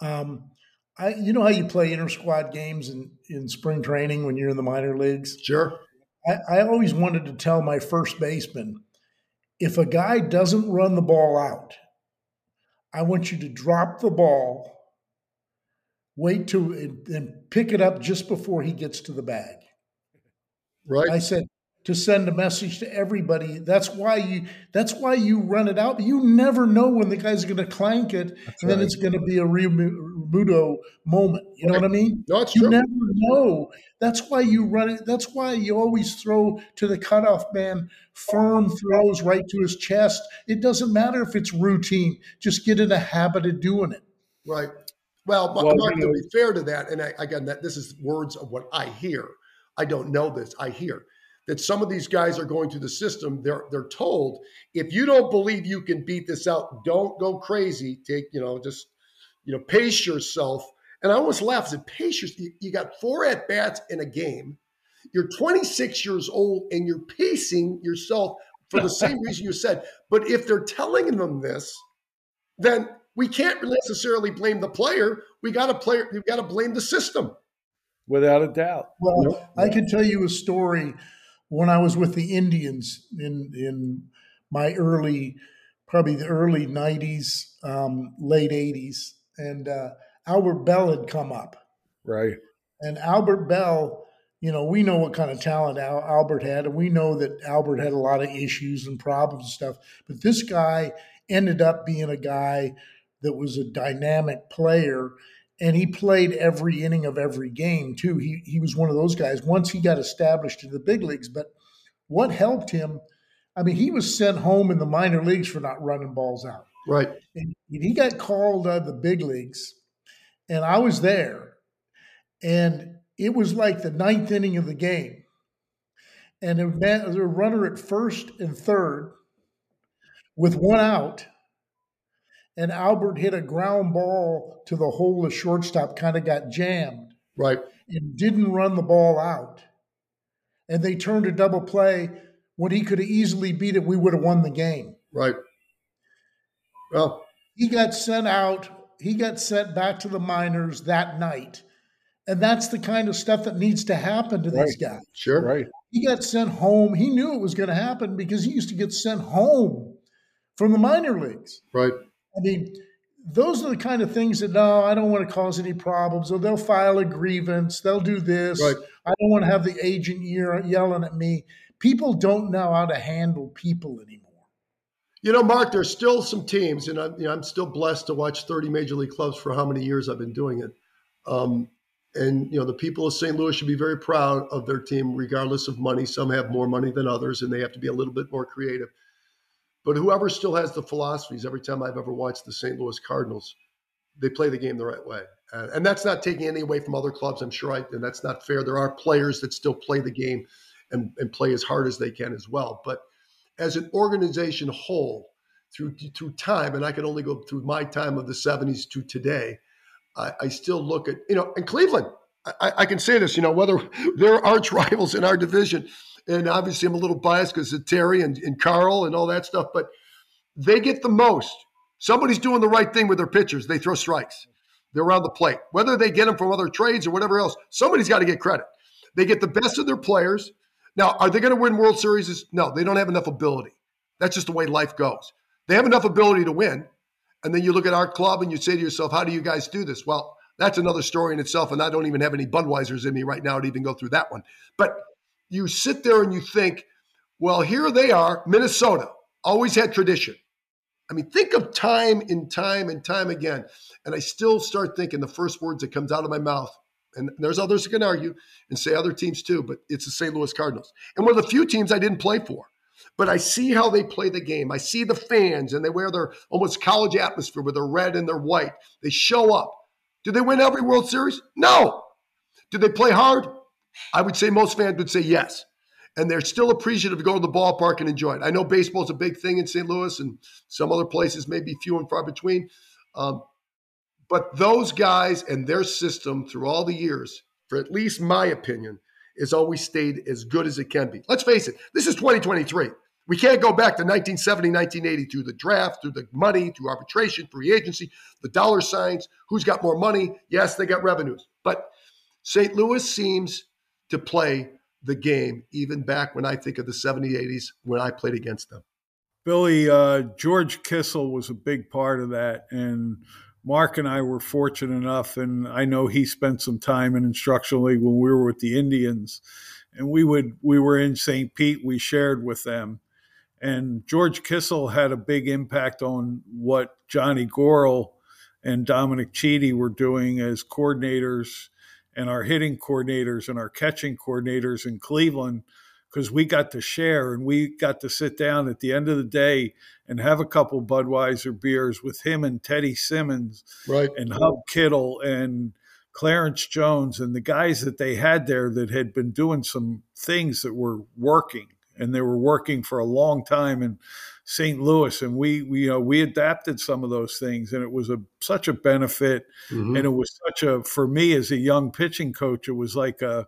Um, I, you know how you play inter squad games in, in spring training when you're in the minor leagues? Sure. I, I always wanted to tell my first baseman if a guy doesn't run the ball out, I want you to drop the ball, wait to and pick it up just before he gets to the bag. Right. I said, to send a message to everybody. That's why you that's why you run it out. You never know when the guy's going to clank it, that's and right. then it's going to be a Muto moment. You know what I mean? No, it's you true. never know. That's why you run it. That's why you always throw to the cutoff man firm throws right to his chest. It doesn't matter if it's routine. Just get in a habit of doing it. Right. Well, well Mark, you know, to be fair to that, and I, again, that this is words of what I hear. I don't know this. I hear that some of these guys are going through the system. They're they're told if you don't believe you can beat this out, don't go crazy. Take you know just you know pace yourself. And I almost laugh. I said, pace yourself. You, you got four at bats in a game. You're 26 years old and you're pacing yourself for the same reason you said. But if they're telling them this, then we can't necessarily blame the player. We got to play. We got to blame the system. Without a doubt. Well, nope. I can tell you a story when I was with the Indians in in my early, probably the early '90s, um, late '80s, and uh, Albert Belle had come up. Right. And Albert Belle, you know, we know what kind of talent Al- Albert had, and we know that Albert had a lot of issues and problems and stuff. But this guy ended up being a guy that was a dynamic player and he played every inning of every game too. He he was one of those guys. Once he got established in the big leagues, but what helped him? I mean, he was sent home in the minor leagues for not running balls out. Right. And he got called out of the big leagues, and I was there, and it was like the ninth inning of the game, and there man, a runner at first and third with one out and Albert hit a ground ball to the hole the shortstop kind of got jammed. Right. And didn't run the ball out. And they turned a double play when he could have easily beat it, we would have won the game. Right. Well, he got sent out. He got sent back to the minors that night. And that's the kind of stuff that needs to happen to right. these guys. Sure. Right. He got sent home. He knew it was going to happen because he used to get sent home from the minor leagues. Right. I mean, those are the kind of things that no, I don't want to cause any problems. Or they'll file a grievance. They'll do this. Right. I don't want to have the agent yelling at me. People don't know how to handle people anymore. You know, Mark, there's still some teams, and I'm, you know, I'm still blessed to watch 30 major league clubs for how many years I've been doing it. Um, and you know, the people of St. Louis should be very proud of their team, regardless of money. Some have more money than others, and they have to be a little bit more creative. But whoever still has the philosophies, every time I've ever watched the St. Louis Cardinals, they play the game the right way. Uh, and that's not taking any away from other clubs. I'm sure I, and that's not fair. There are players that still play the game and, and play as hard as they can as well. But as an organization whole, through through time, and I can only go through my time of the 70s to today, I, I still look at, you know, in Cleveland, I, I, can say this, you know, whether they're arch rivals in our division, and obviously I'm a little biased because of Terry and, and Carl and all that stuff, but they get the most. Somebody's doing the right thing with their pitchers. They throw strikes. They're around the plate. Whether they get them from other trades or whatever else, somebody's got to get credit. They get the best of their players. Now, are they going to win World Series? No, they don't have enough ability. That's just the way life goes. They have enough ability to win. And then you look at our club and you say to yourself, how do you guys do this? Well, that's another story in itself. And I don't even have any Budweisers in me right now to even go through that one. But you sit there and you think, well, here they are, Minnesota, always had tradition. I mean, think of time and time and time again. And I still start thinking the first words that comes out of my mouth, and there's others who can argue and say other teams too, but it's the St. Louis Cardinals. And one of the few teams I didn't play for. But I see how they play the game. I see the fans and they wear their almost college atmosphere with their red and their white. They show up. Did they win every World Series? No. Did they play hard? I would say most fans would say yes. And they're still appreciative to go to the ballpark and enjoy it. I know baseball is a big thing in St. Louis and some other places may be few and far between. Um, but those guys and their system through all the years, for at least my opinion, has always stayed as good as it can be. Let's face it, this is 2023. We can't go back to 1970, 1980 through the draft, through the money, through arbitration, free agency, the dollar signs, who's got more money. Yes, they got revenues. But St. Louis seems to play the game, even back when I think of the 70s, 80s when I played against them. Billy, uh, George Kissel was a big part of that. And Mark and I were fortunate enough, and I know he spent some time in instructional league when we were with the Indians, and we would we were in St. Pete. We shared with them, and George Kissel had a big impact on what Johnny Goryl and Dominic Chiti were doing as coordinators and our hitting coordinators and our catching coordinators in Cleveland because we got to share and we got to sit down at the end of the day and have a couple Budweiser beers with him and Teddy Simmons right. and Hub Kittle and Clarence Jones and the guys that they had there that had been doing some things that were working and they were working for a long time in St. Louis, and we, we you know we adapted some of those things, and it was a such a benefit, mm-hmm. and it was such a for me as a young pitching coach, it was like a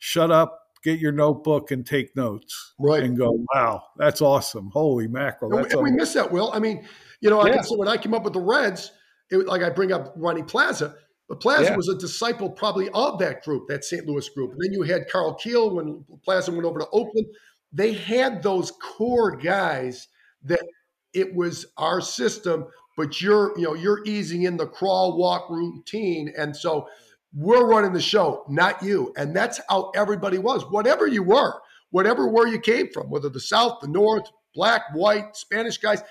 shut up, get your notebook, and take notes, right, and go, wow, that's awesome, holy mackerel, and, and we miss that, Will. I mean, you know, I can say when I came up with the Reds, it, was like I bring up Ronnie Plaza. But Plaza yeah. was a disciple probably of that group, that St. Louis group. And then you had Karl Kuehl when Plaza went over to Oakland they had those core guys that it was our system, but you're, you know, you're easing in the crawl walk routine. And so we're running the show, not you. And that's how everybody was, whatever you were, whatever where you came from, whether the South, the North, black, white, Spanish guys,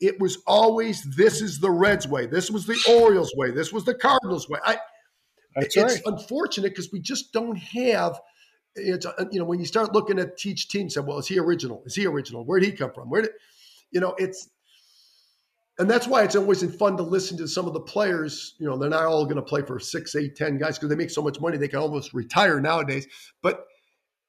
it was always this is the Reds way. This was the Orioles way. This was the Cardinals way. I, That's it's right. unfortunate because we just don't have – it's uh, you know when you start looking at teach team, said, well, is he original? Is he original? Where did he come from? Where did you know? It's and that's why it's always fun to listen to some of the players. You know, they're not all going to play for six, eight, ten guys because they make so much money they can almost retire nowadays. But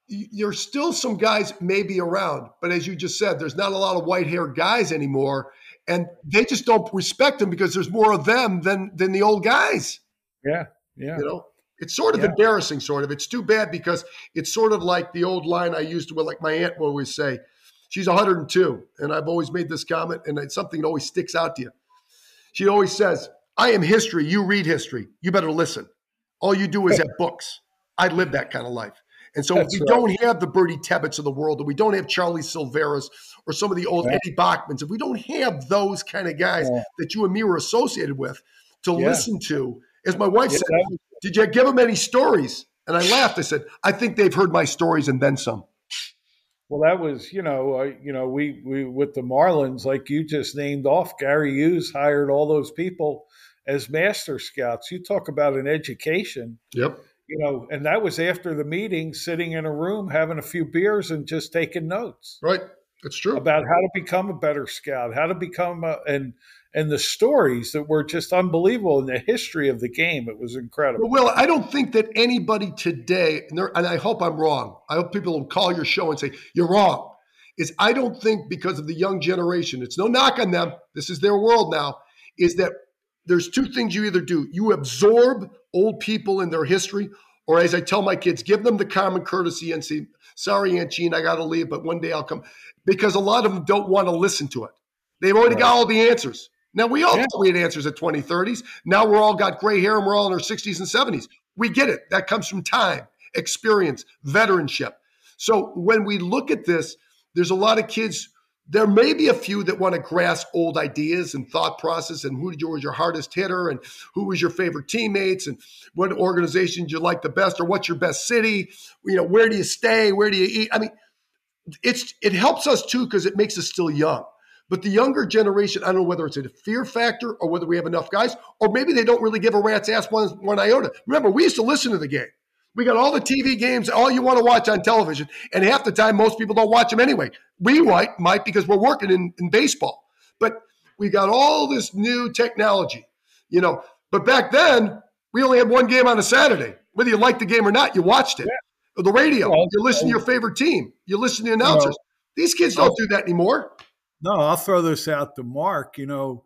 there's still some guys maybe around, but as you just said, there's not a lot of white haired guys anymore, and they just don't respect them because there's more of them than than the old guys. Yeah, yeah. You know, it's sort of yeah. embarrassing, sort of. It's too bad because it's sort of like the old line I used to, like my aunt would always say. She's 102, and I've always made this comment, and it's something that always sticks out to you. She always says, I am history. You read history. You better listen. All you do is have books. I live that kind of life. And so That's if we right. don't have the Birdie Tebbetts of the world, and we don't have Charlie Silveras or some of the old yeah. Eddie Bachmans, if we don't have those kind of guys yeah. that you and me were associated with to yeah. listen to, as my wife said, did you give them any stories? And I laughed. I said, I think they've heard my stories and then some. Well, that was, you know, uh, you know, we we with the Marlins, like you just named off, Gary Hughes hired all those people as master scouts. You talk about an education. Yep. You know, and that was after the meeting, sitting in a room, having a few beers, and just taking notes. Right. That's true. About how to become a better scout, how to become a, and and the stories that were just unbelievable in the history of the game. It was incredible. Well, I don't think that anybody today, and, and I hope I'm wrong. I hope people will call your show and say you're wrong. Is I don't think because of the young generation, it's no knock on them. This is their world now. Is that there's two things you either do: you absorb old people in their history, or as I tell my kids, give them the common courtesy and say, "Sorry, Aunt Jean, I got to leave, but one day I'll come." Because a lot of them don't want to listen to it. They've already right. got all the answers. Now we all yeah. thought we had answers at 20, 30s. Now we're all got gray hair and we're all in our 60s and 70s. We get it. That comes from time, experience, veteranship. So when we look at this, there's a lot of kids. There may be a few that want to grasp old ideas and thought process and who did you was your hardest hitter and who was your favorite teammates and what organizations you like the best or what's your best city. You know, where do you stay? Where do you eat? I mean, it's it helps us too because it makes us still young. But the younger generation, I don't know whether it's a fear factor or whether we have enough guys, or maybe they don't really give a rat's ass one, one iota. Remember, we used to listen to the game. We got all the TV games, all you want to watch on television, and half the time most people don't watch them anyway. We might, might because we're working in, in baseball, but we got all this new technology, you know. But back then, we only had one game on a Saturday. Whether you liked the game or not, you watched it. Yeah. The radio, well, you listen to your favorite team, you listen to the announcers. These kids don't do that anymore. No, I'll throw this out to Mark. You know,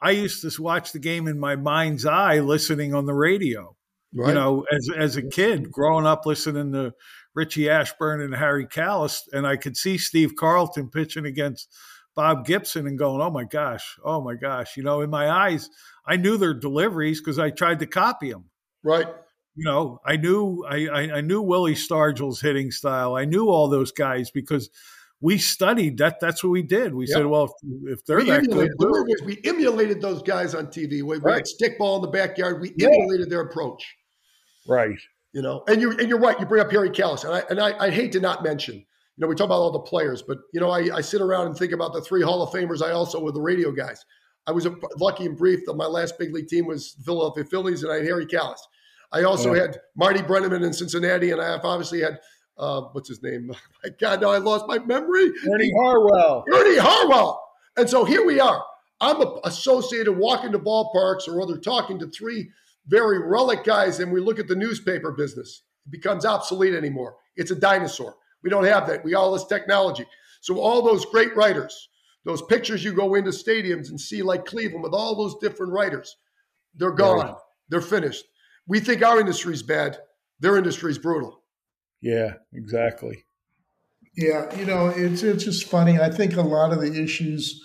I used to watch the game in my mind's eye, listening on the radio. Right. You know, as as a kid, growing up listening to Richie Ashburn and Harry Kalas, and I could see Steve Carlton pitching against Bob Gibson and going, "Oh my gosh, oh my gosh!" You know, in my eyes, I knew their deliveries because I tried to copy them. Right. You know, I knew I, I, I knew Willie Stargell's hitting style. I knew all those guys because we studied that. That's what we did. We Yep. said, well, if, if they're We that good, the it. we emulated those guys on TV. We, Right. had stickball in the backyard. We Yeah. emulated their approach. right. You know, and you and you're right. You bring up Harry Kalas, and I and I, I hate to not mention. You know, we talk about all the players, but you know, I, I sit around and think about the three Hall of Famers. I also with the radio guys. I was lucky and brief that my last big league team was the Philadelphia Phillies, and I had Harry Kalas. I also Yeah. had Marty Brennaman in Cincinnati, and I have obviously had uh, what's his name? My God, now I lost my memory. Ernie Harwell. Ernie Harwell. And so here we are. I'm associated walking to ballparks or rather talking to three very relic guys, and we look at the newspaper business. It becomes obsolete anymore. It's a dinosaur. We don't have that. We all this technology. So all those great writers, those pictures you go into stadiums and see like Cleveland with all those different writers, they're gone. They're finished. We think our industry's bad. Their industry's brutal. Yeah, exactly. Yeah, you know, it's it's just funny. I think a lot of the issues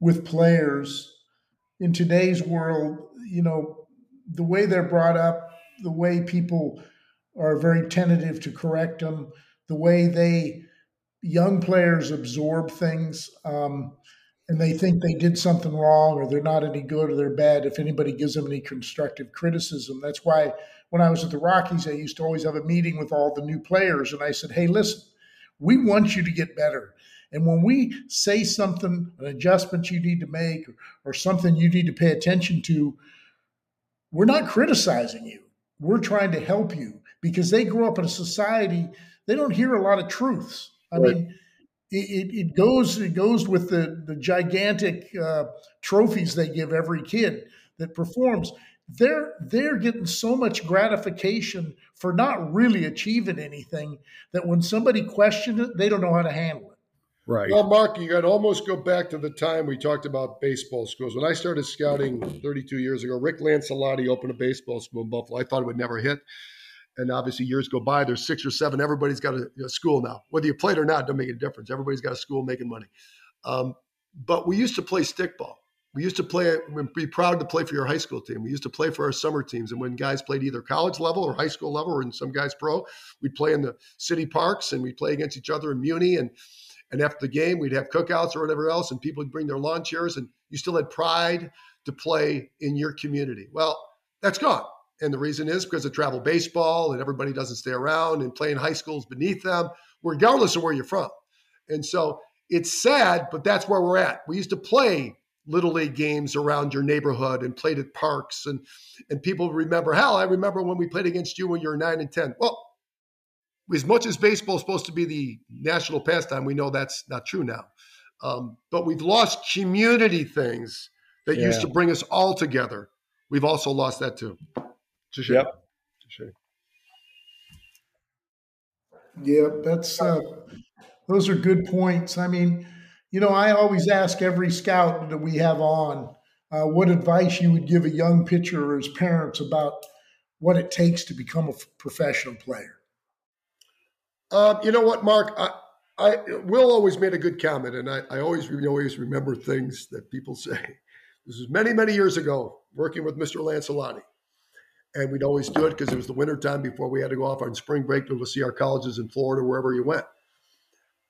with players in today's world, you know, the way they're brought up, the way people are very tentative to correct them, the way they young players absorb things, um, and they think they did something wrong or they're not any good or they're bad if anybody gives them any constructive criticism. That's why when I was at the Rockies, I used to always have a meeting with all the new players, and I said, "Hey, listen." We want you to get better. And when we say something, an adjustment you need to make, or, or something you need to pay attention to, we're not criticizing you. We're trying to help you because they grow up in a society, they don't hear a lot of truths. I Right. mean, it, it, it goes it goes with the, the gigantic uh, trophies they give every kid that performs. They're they're getting so much gratification for not really achieving anything that when somebody questions it, they don't know how to handle it. Right. Well, Mark, you got to almost go back to the time we talked about baseball schools. When I started scouting 32 years ago, Rick Lancellotti opened a baseball school in Buffalo. I thought it would never hit. And obviously, years go by. There's six or seven. Everybody's got a, a school now. Whether you played or not, doesn't make a difference. Everybody's got a school making money. Um, but we used to play stickball. We used to play. We'd be proud to play for your high school team. We used to play for our summer teams. And when guys played either college level or high school level, or in some guys pro, we'd play in the city parks and we'd play against each other in Muni. And and after the game, we'd have cookouts or whatever else, and people would bring their lawn chairs, and you still had pride to play in your community. Well, that's gone. And the reason is because of travel baseball and everybody doesn't stay around and playing high schools beneath them, regardless of where you're from. And so it's sad, but that's where we're at. We used to play little league games around your neighborhood and played at parks and and people remember, hell, I remember when we played against you when you were nine and ten. Well, as much as baseball is supposed to be the national pastime, we know that's not true now. Um, but we've lost community things that used to bring us all together. We've also lost that too. It's a. Yep. It's a shame. Yeah, that's uh, those are good points. I mean, you know, I always ask every scout that we have on uh, what advice you would give a young pitcher or his parents about what it takes to become a professional player. Um, you know what, Mark? I, I Will always made a good comment, and I, I always always remember things that people say. This was many, many years ago, working with Mr. Lancellotti. And we'd always do it because it was the winter time before we had to go off on spring break to go see our colleges in Florida, wherever you went.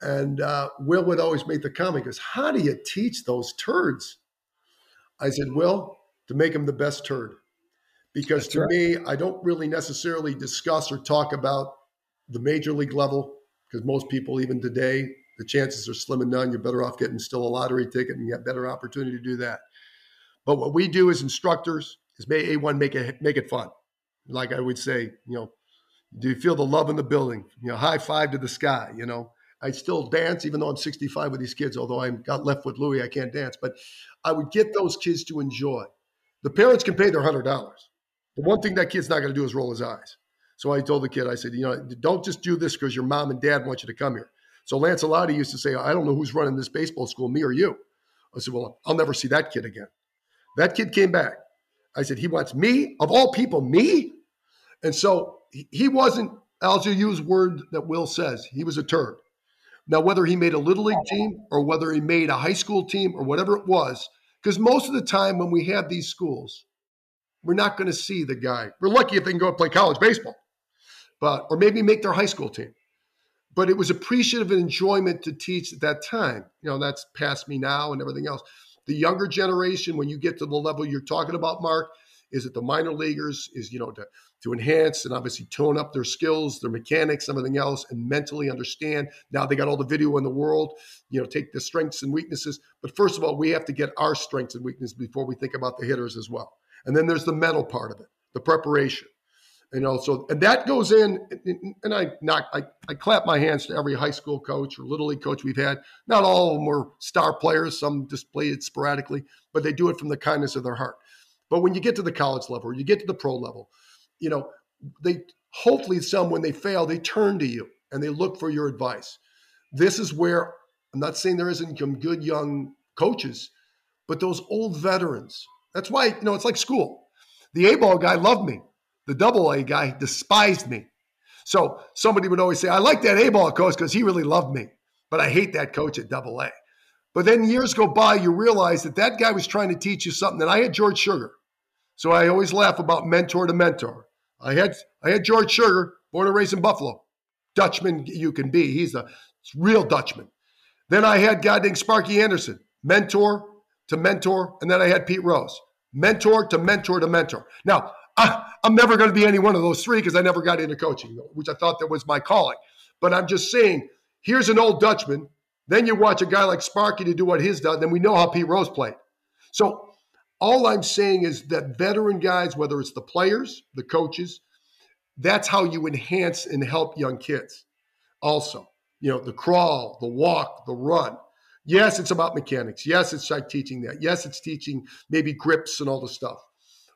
And uh, Will would always make the comment, goes, How do you teach those turds? I said, Will, to make them the best turd. Because That's to right. me, I don't really necessarily discuss or talk about the major league level because most people, even today, the chances are slim and none. You're better off getting still a lottery ticket and you have better opportunity to do that. But what we do as instructors is make A1 make it make it fun. Like I would say, you know, do you feel the love in the building? You know, high five to the sky. You know, I still dance even though I'm 65 with these kids. Although I've got left with Louis, I can't dance. But I would get those kids to enjoy. The parents can pay their hundred dollars. The one thing that kid's not going to do is roll his eyes. So I told the kid, I said, you know, don't just do this because your mom and dad want you to come here. So Lancellotti used to say, I don't know who's running this baseball school, me or you. I said, well, I'll never see that kid again. That kid came back. I said, he wants me, of all people, me? And so he- he wasn't, I'll just use word that Will says, he was a turd. Now, whether he made a little league team or whether he made a high school team or whatever it was, because most of the time when we have these schools, we're not going to see the guy. We're lucky if they can go and play college baseball, but or maybe make their high school team. but it was appreciative and enjoyment to teach at that time. You know, that's past me now and everything else. The younger generation, when you get to the level you're talking about, Mark, is it the minor leaguers? Is you know to to enhance and obviously tone up their skills, their mechanics, everything else, and mentally understand. Now they got all the video in the world, you know, take the strengths and weaknesses. But first of all, we have to get our strengths and weaknesses before we think about the hitters as well. And then there's the mental part of it, the preparation. You know, so and that goes in, and I not I, I clap my hands to every high school coach or little league coach we've had. Not all of them were star players; some just played it sporadically, but they do it from the kindness of their heart. But when you get to the college level, or you get to the pro level, you know, they hopefully some when they fail, they turn to you and they look for your advice. This is where I'm not saying there isn't some good young coaches, but those old veterans. That's why, you know, it's like school. The A ball guy loved me. The double A guy despised me. So somebody would always say, I like that A ball coach because he really loved me, but I hate that coach at double A. But then years go by, you realize that that guy was trying to teach you something. And I had George Sugar. So I always laugh about mentor to mentor. I had I had George Sugar, born and raised in Buffalo. Dutchman you can be. He's a real Dutchman. Then I had guy named Sparky Anderson, mentor to mentor, and then I had Pete Rose, mentor to mentor to mentor. Now I, am never going to be any one of those three because I never got into coaching, which I thought that was my calling. But I'm just saying, here's an old Dutchman. Then you watch a guy like Sparky to do what he's done. Then we know how Pete Rose played. So all I'm saying is that veteran guys, whether it's the players, the coaches, that's how you enhance and help young kids. Also, you know, the crawl, the walk, the run. Yes, it's about mechanics. Yes, it's like teaching that. Yes, it's teaching maybe grips and all the stuff.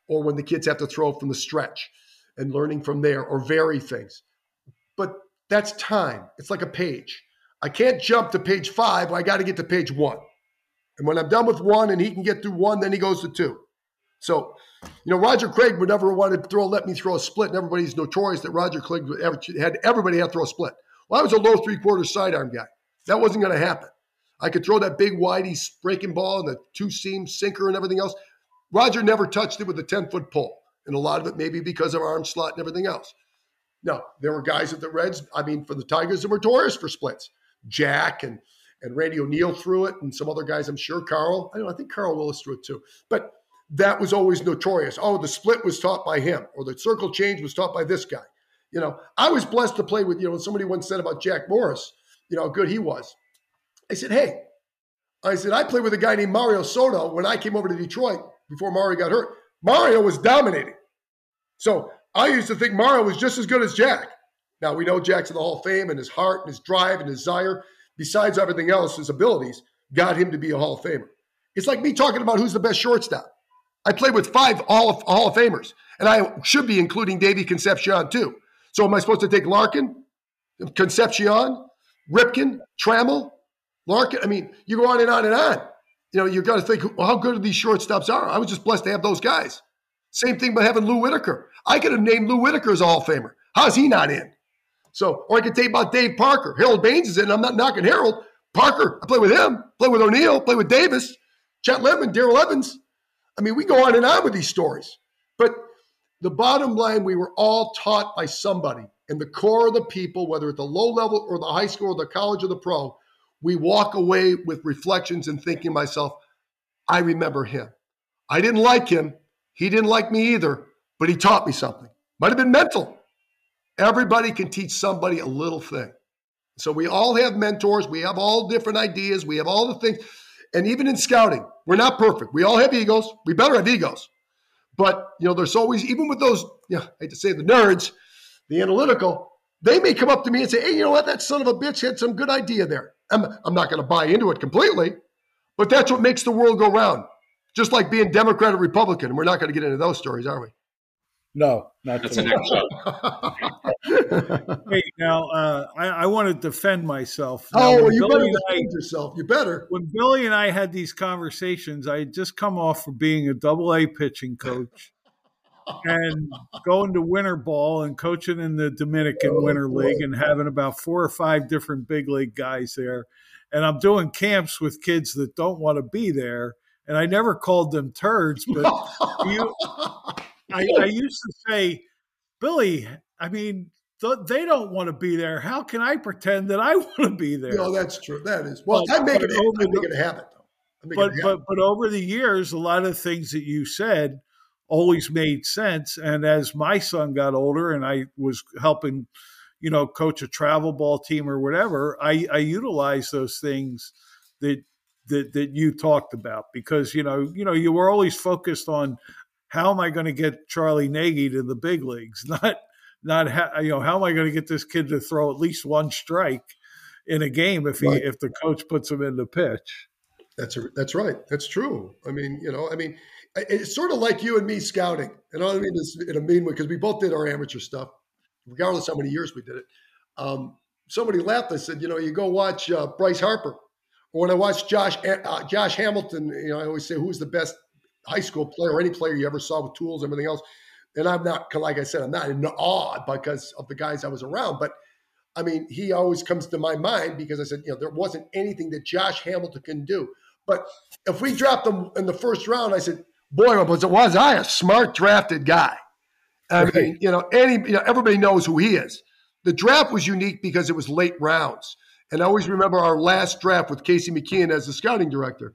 Or when the kids have to throw from the stretch and learning from there or vary things. But that's time. It's like a page. I can't jump to page five. I got to get to page one. And when I'm done with one and he can get through one, then he goes to two. So, you know, Roger Craig would never want to throw, let me throw a split. And everybody's notorious that Roger Craig had everybody had to throw a split. Well, I was a low three quarter sidearm guy. That wasn't going to happen. I could throw that big whitey breaking ball and the two seam sinker and everything else. Roger never touched it with a 10 foot pole. And a lot of it maybe because of arm slot and everything else. No, there were guys at the Reds, I mean, for the Tigers that were notorious for splits. Jack and and Randy O'Neal threw it, and some other guys, I'm sure. Carl, I I think Carl Willis threw it too. But that was always notorious. Oh, the split was taught by him, or the circle change was taught by this guy. You know, I was blessed to play with, you know, somebody once said about Jack Morris, you know, how good he was. I said, hey, I said, I played with a guy named Mario Soto when I came over to Detroit before Mario got hurt. Mario was dominating. So I used to think Mario was just as good as Jack. Now we know Jack's in the Hall of Fame and his heart and his drive and his desire besides everything else, his abilities got him to be a Hall of Famer. It's like me talking about who's the best shortstop. I played with five Hall of, Hall of Famers, and I should be including Davey Concepcion too. So am I supposed to take Larkin, Concepcion, Ripken, Trammell, Larkin? I mean, you go on and on and on. You know, you've got to think well, how good these shortstops are. I was just blessed to have those guys. Same thing by having Lou Whitaker. I could have named Lou Whitaker as a Hall of Famer. How's he not in? So, or I could you about Dave Parker. Harold Baines is in. I'm not knocking Harold. Parker, I play with him, play with O'Neill, play with Davis, Chet Lemon, Darrell Evans. I mean, we go on and on with these stories. But the bottom line, we were all taught by somebody. And the core of the people, whether at the low level or the high school or the college or the pro, we walk away with reflections and thinking myself, I remember him. I didn't like him. He didn't like me either, but he taught me something. Might have been mental. Everybody can teach somebody a little thing. So we all have mentors. We have all different ideas. We have all the things. And even in scouting, we're not perfect. We all have egos. We better have egos. But, you know, there's always, even with those, you know, I hate to say the nerds, the analytical, they may come up to me and say, hey, you know what? That son of a bitch had some good idea there. I'm, I'm not going to buy into it completely, but that's what makes the world go round. Just like being Democrat or Republican. And we're not going to get into those stories, are we? No, not That's the next show. Hey, now uh, I, I, want to defend myself. Now, oh, well, you Billy better defend I, yourself. You better. When Billy and I had these conversations, I had just come off from being a double A pitching coach and going to winter ball and coaching in the Dominican oh, Winter boy. League and having about four or five different big league guys there. And I'm doing camps with kids that don't want to be there. And I never called them turds, but you I, I used to say, Billy, I mean, they don't want to be there. How can I pretend that I want to be there? No, that's true. That is well. But, I make it. I make it a habit though. But but but over the years, a lot of things that you said always made sense. And as my son got older, and I was helping, you know, coach a travel ball team or whatever, I, I utilized those things that that that you talked about because you know you know you were always focused on how am I going to get Charlie Nagy to the big leagues, not not how, you know how am I going to get this kid to throw at least one strike in a game if he right. if the coach puts him in the pitch. That's a, that's right. That's true. I mean, you know, I mean, it's sort of like you and me scouting. And I mean this in a mean way because we both did our amateur stuff, regardless how many years we did it. Um, somebody laughed. I said, you know, you go watch uh, Bryce Harper, or when I watch Josh uh, Josh Hamilton. You know, I always say who's the best high school player or any player you ever saw with tools, everything else and I'm not, like I said, I'm not in awe because of the guys I was around. But I mean, he always comes to my mind because I said, you know, there wasn't anything that Josh Hamilton can do. But if we dropped him in the first round, I said, boy, was, it was I a smart drafted guy. I right. mean, you know, any, you know, everybody knows who he is. The draft was unique because it was late rounds. And I always remember our last draft with Kasey McKeon as the scouting director.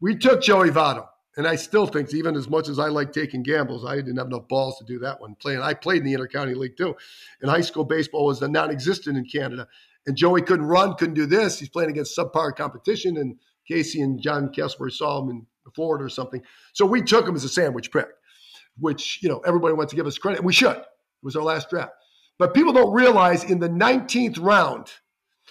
We took Joey Votto. And I still think, even as much as I like taking gambles, I didn't have enough balls to do that one. Playing, I played in the intercounty league too. And high school baseball was non-existent in Canada. And Joey couldn't run, couldn't do this. He's playing against subpar competition. And Kasey and John Kesper saw him in Florida or something. So we took him as a sandwich pick, which you know everybody wants to give us credit, and we should. It was our last draft. But people don't realize in the 19th round,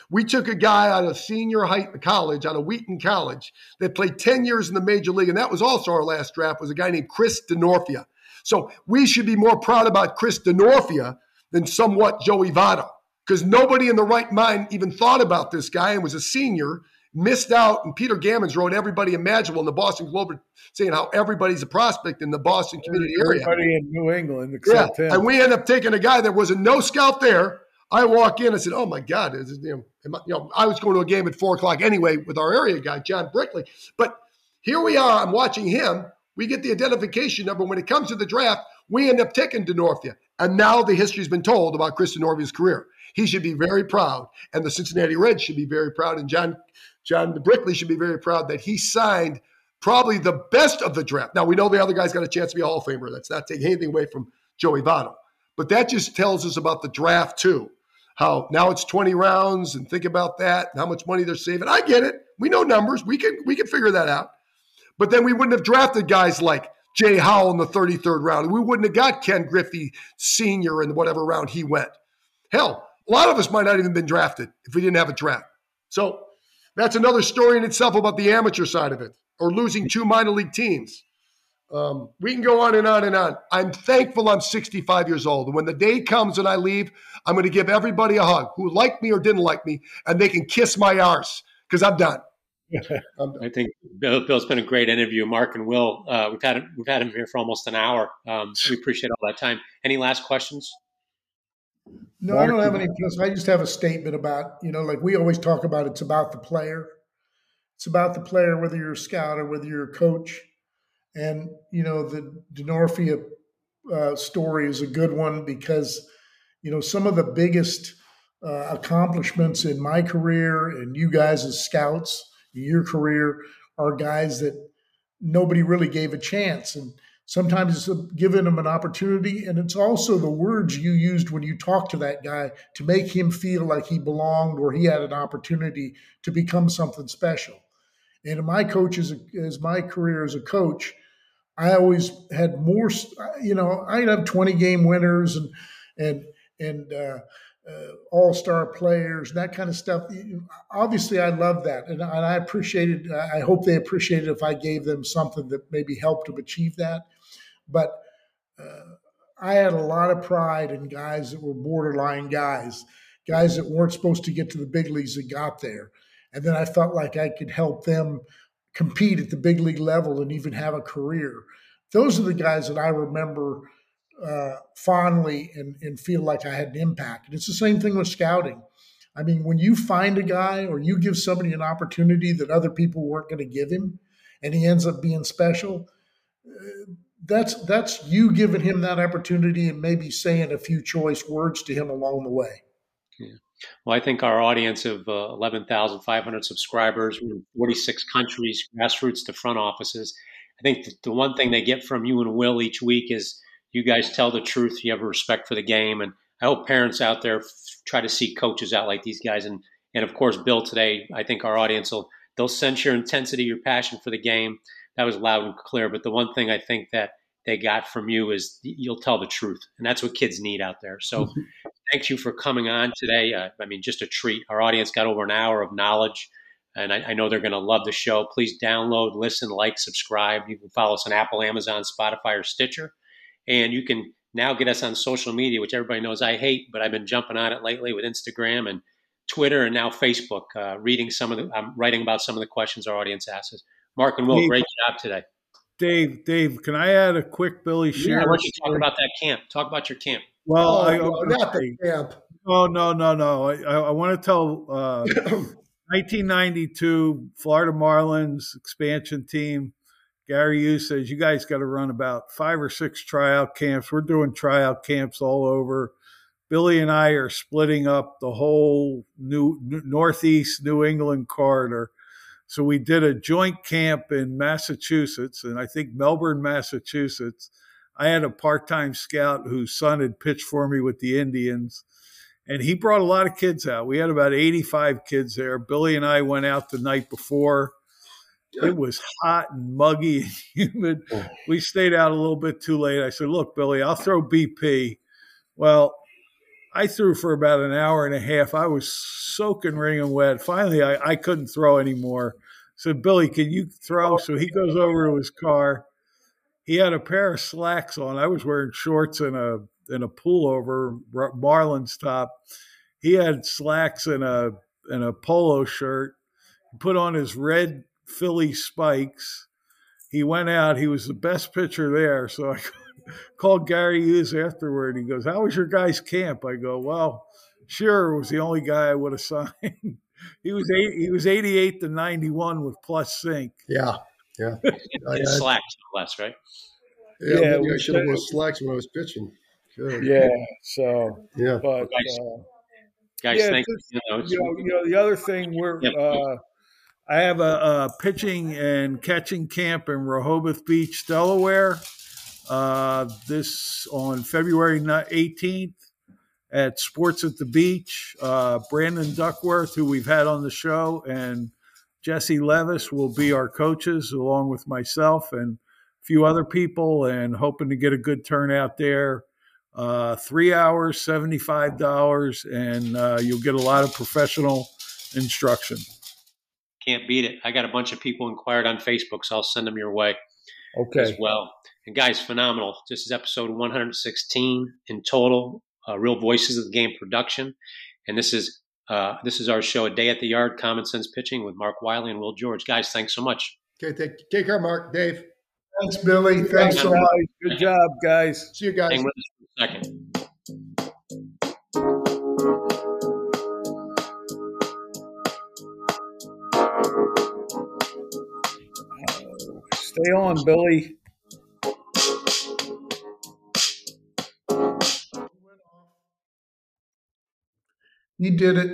we took a guy out of senior high college, out of Wheaton College, that played 10 years in the major league. And that was also our last draft, was a guy named Chris Denorfia. So we should be more proud about Chris Denorfia than somewhat Joey Votto. Because nobody in the right mind even thought about this guy and was a senior, missed out. And Peter Gammons wrote everybody imaginable in the Boston Globe saying how everybody's a prospect in the Boston community everybody area. Everybody in New England except yeah. him. And we end up taking a guy that was a no scout there I walk in and said, "Oh my God!" You know, you know, I was going to a game at four o'clock anyway with our area guy John Brickley. But here we are. I'm watching him. We get the identification number. When it comes to the draft, we end up taking Denorfia. And now the history's been told about Chris Denorfia's career. He should be very proud, and the Cincinnati Reds should be very proud, and John John Brickley should be very proud that he signed probably the best of the draft. Now we know the other guy's got a chance to be a Hall of Famer. That's not taking anything away from Joey Votto. But that just tells us about the draft too how now it's 20 rounds and think about that how much money they're saving. I get it. We know numbers. We can we can figure that out. But then we wouldn't have drafted guys like Jay Howell in the 33rd round. We wouldn't have got Ken Griffey Sr. in whatever round he went. Hell, a lot of us might not even been drafted if we didn't have a draft. So that's another story in itself about the amateur side of it or losing two minor league teams. Um, we can go on and on and on. I'm thankful I'm 65 years old. And when the day comes and I leave, I'm going to give everybody a hug who liked me or didn't like me, and they can kiss my arse because I'm done. I'm done. I think Bill, Bill's been a great interview. Mark and Will, uh, we've had we've had him here for almost an hour. Um, we appreciate all that time. Any last questions? No, Mark, I don't have any. I just have a statement about you know, like we always talk about. It's about the player. It's about the player, whether you're a scout or whether you're a coach and you know the Denorfia uh, story is a good one because you know some of the biggest uh, accomplishments in my career and you guys as scouts, your career, are guys that nobody really gave a chance and. Sometimes it's giving them an opportunity, and it's also the words you used when you talked to that guy to make him feel like he belonged or he had an opportunity to become something special. And in my coach as, a, as my career as a coach, I always had more. You know, I'd have twenty game winners and and and uh, uh, all star players, that kind of stuff. Obviously, I love that, and, and I appreciated. I hope they appreciated if I gave them something that maybe helped them achieve that. But uh, I had a lot of pride in guys that were borderline guys, guys that weren't supposed to get to the big leagues that got there, and then I felt like I could help them compete at the big league level and even have a career. Those are the guys that I remember uh, fondly and, and feel like I had an impact. And it's the same thing with scouting. I mean, when you find a guy or you give somebody an opportunity that other people weren't going to give him, and he ends up being special, uh, that's that's you giving him that opportunity and maybe saying a few choice words to him along the way. Well, I think our audience of uh, 11,500 subscribers, 46 countries, grassroots to front offices. I think the one thing they get from you and Will each week is you guys tell the truth. You have a respect for the game, and I hope parents out there f- try to seek coaches out like these guys. And and of course, Bill today, I think our audience will they'll sense your intensity, your passion for the game. That was loud and clear. But the one thing I think that they got from you is you'll tell the truth, and that's what kids need out there. So, mm-hmm. thank you for coming on today. Uh, I mean, just a treat. Our audience got over an hour of knowledge, and I, I know they're going to love the show. Please download, listen, like, subscribe. You can follow us on Apple, Amazon, Spotify, or Stitcher, and you can now get us on social media, which everybody knows I hate, but I've been jumping on it lately with Instagram and Twitter and now Facebook. Uh, reading some of the, I'm writing about some of the questions our audience asks. Mark and Will, great job today. Dave, Dave, can I add a quick Billy Scherrer? Yeah, why don't you talk about that camp? Talk about your camp. Well, oh, I, no, not the camp. Oh no, no, no! I, I, I want to tell. Uh, 1992 Florida Marlins expansion team. Gary Hughes says you guys got to run about five or six tryout camps. We're doing tryout camps all over. Billy and I are splitting up the whole new Northeast New England corridor. So we did a joint camp in Massachusetts, and I think Melbourne, Massachusetts. I had a part-time scout whose son had pitched for me with the Indians, and he brought a lot of kids out. We had about 85 kids there. Billy and I went out the night before. It was hot and muggy and humid. Oh. We stayed out a little bit too late. I said, "Look, Billy, I'll throw BP." Well, I threw for about an hour and a half. I was soaking wringing wet. Finally, I, I couldn't throw anymore. So Billy, can you throw? So he goes over to his car. He had a pair of slacks on. I was wearing shorts and a and a pullover Marlins top. He had slacks and a and a polo shirt. He put on his red Philly spikes. He went out. He was the best pitcher there. So I called Gary Hughes afterward. He goes, "How was your guys' camp?" I go, "Well, Scherrer was the only guy I would have signed. he was eight, he was eighty eight to ninety one with plus sink. Yeah, yeah. I, slacks less, right? Yeah, yeah I should have worn slacks when I was pitching. Good. Yeah. So yeah, but guys, uh, guys yeah, thank you. Know, you, know, you know, the other thing we're. Yeah. Uh, I have a, a, pitching and catching camp in Rehoboth Beach, Delaware uh, this on February 18th at Sports at the Beach. Uh, Brandon Duckworth, who we've had on the show, and Jesse Levis will be our coaches, along with myself and a few other people, and hoping to get a good turnout there. Uh, three hours, $75, and uh, you'll get a lot of professional instruction. Can't beat it. I got a bunch of people inquired on Facebook, so I'll send them your way okay. as well. And guys, phenomenal. This is episode 116 in total. Uh, Real Voices of the Game production, and this is uh, this is our show, a day at the yard, common sense pitching with Mark Wiley and Will George. Guys, thanks so much. Okay, take, take care, Mark, Dave. Thanks, Billy. Thanks, so much. Good job, guys. See you guys. Hang with us for a second. Stay on, Billy. You did it.